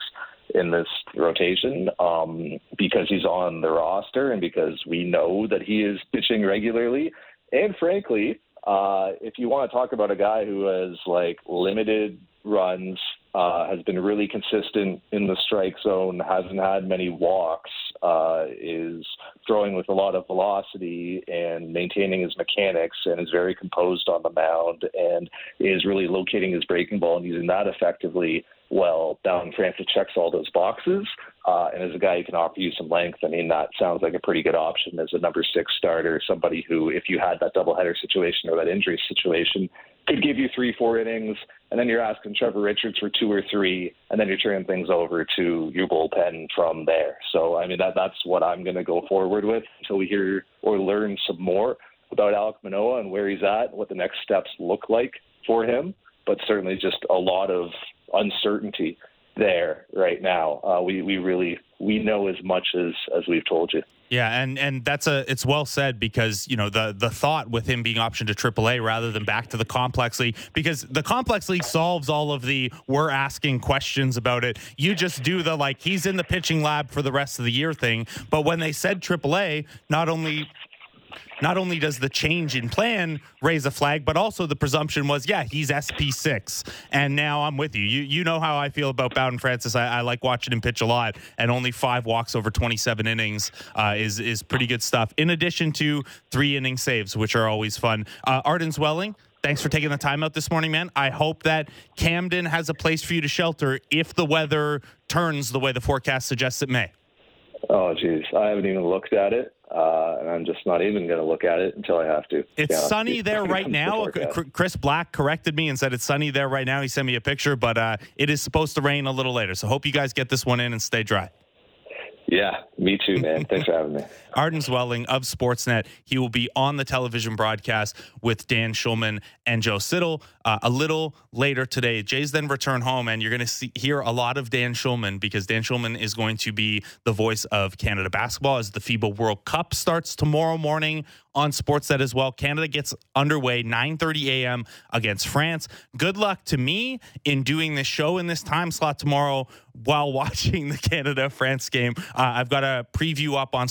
in this rotation um, because he's on the roster and because we know that he is pitching regularly, and frankly, uh, if you want to talk about a guy who has like limited runs, uh, has been really consistent in the strike zone, hasn't had many walks, uh, is throwing with a lot of velocity and maintaining his mechanics, and is very composed on the mound, and is really locating his breaking ball and using that effectively well, Bowden Francis checks all those boxes, uh, and as a guy who can offer you some length, I mean, that sounds like a pretty good option as a number six starter, somebody who, if you had that doubleheader situation or that injury situation, could give you three, four innings, and then you're asking Trevor Richards for two or three, and then you're turning things over to your bullpen from there. So, I mean, that that's what I'm going to go forward with until we hear or learn some more about Alek Manoah and where he's at, what the next steps look like for him. But certainly, just a lot of uncertainty there right now. Uh, we we really we know as much as as we've told you. Yeah, and and that's a it's well said because you know the the thought with him being optioned to AAA rather than back to the complex league because the complex league solves all of the we're asking questions about it. You just do the like he's in the pitching lab for the rest of the year thing. But when they said AAA, not only not only does the change in plan raise a flag, but also the presumption was, yeah, he's SP6. And now I'm with you. You you know how I feel about Bowden Francis. I, I like watching him pitch a lot, and only five walks over 27 innings uh, is is pretty good stuff. In addition to three inning saves, which are always fun. Uh, Arden Zwelling. Thanks for taking the time out this morning, man. I hope that Camden has a place for you to shelter if the weather turns the way the forecast suggests it may. Oh, geez, I haven't even looked at it, uh, and I'm just not even going to look at it until I have to. It's Yeah, sunny there right now. Chris Black corrected me and said it's sunny there right now. He sent me a picture, but uh, it is supposed to rain a little later. So hope you guys get this one in and stay dry. Yeah, me too, man. Thanks for having me. Arden Zwelling of Sportsnet. He will be on the television broadcast with Dan Shulman and Joe Siddall uh, a little later today. Jays then return home, and you're going to hear a lot of Dan Shulman because Dan Shulman is going to be the voice of Canada basketball as the FIBA World Cup starts tomorrow morning on Sportsnet as well. Canada gets underway 9:30 a.m. against France. Good luck to me in doing this show in this time slot tomorrow while watching the Canada France game. Uh, I've got a preview up on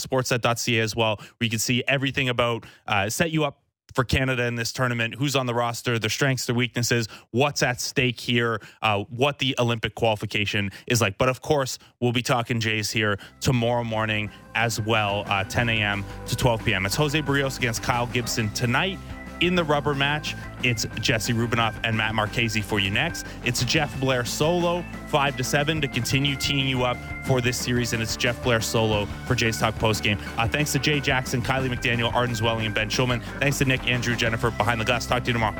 sportsnet.ca as well where you can see everything about uh, set you up for Canada in this tournament, who's on the roster, their strengths, their weaknesses, what's at stake here, uh, what the Olympic qualification is like. But of course, we'll be talking Jays here tomorrow morning as well, uh, 10 a.m. to 12 p.m. It's Jose Berrios against Kyle Gibson tonight. In the rubber match, it's Jesse Rubinoff and Matt Marchese for you next. It's Jeff Blair solo, 5 to 7 to continue teeing you up for this series. And it's Jeff Blair solo for Jay's Talk postgame. Uh, thanks to Jay Jackson, Kiley McDaniel, Arden Zwelling, and Ben Shulman. Thanks to Nick, Andrew, Jennifer behind the glass. Talk to you tomorrow.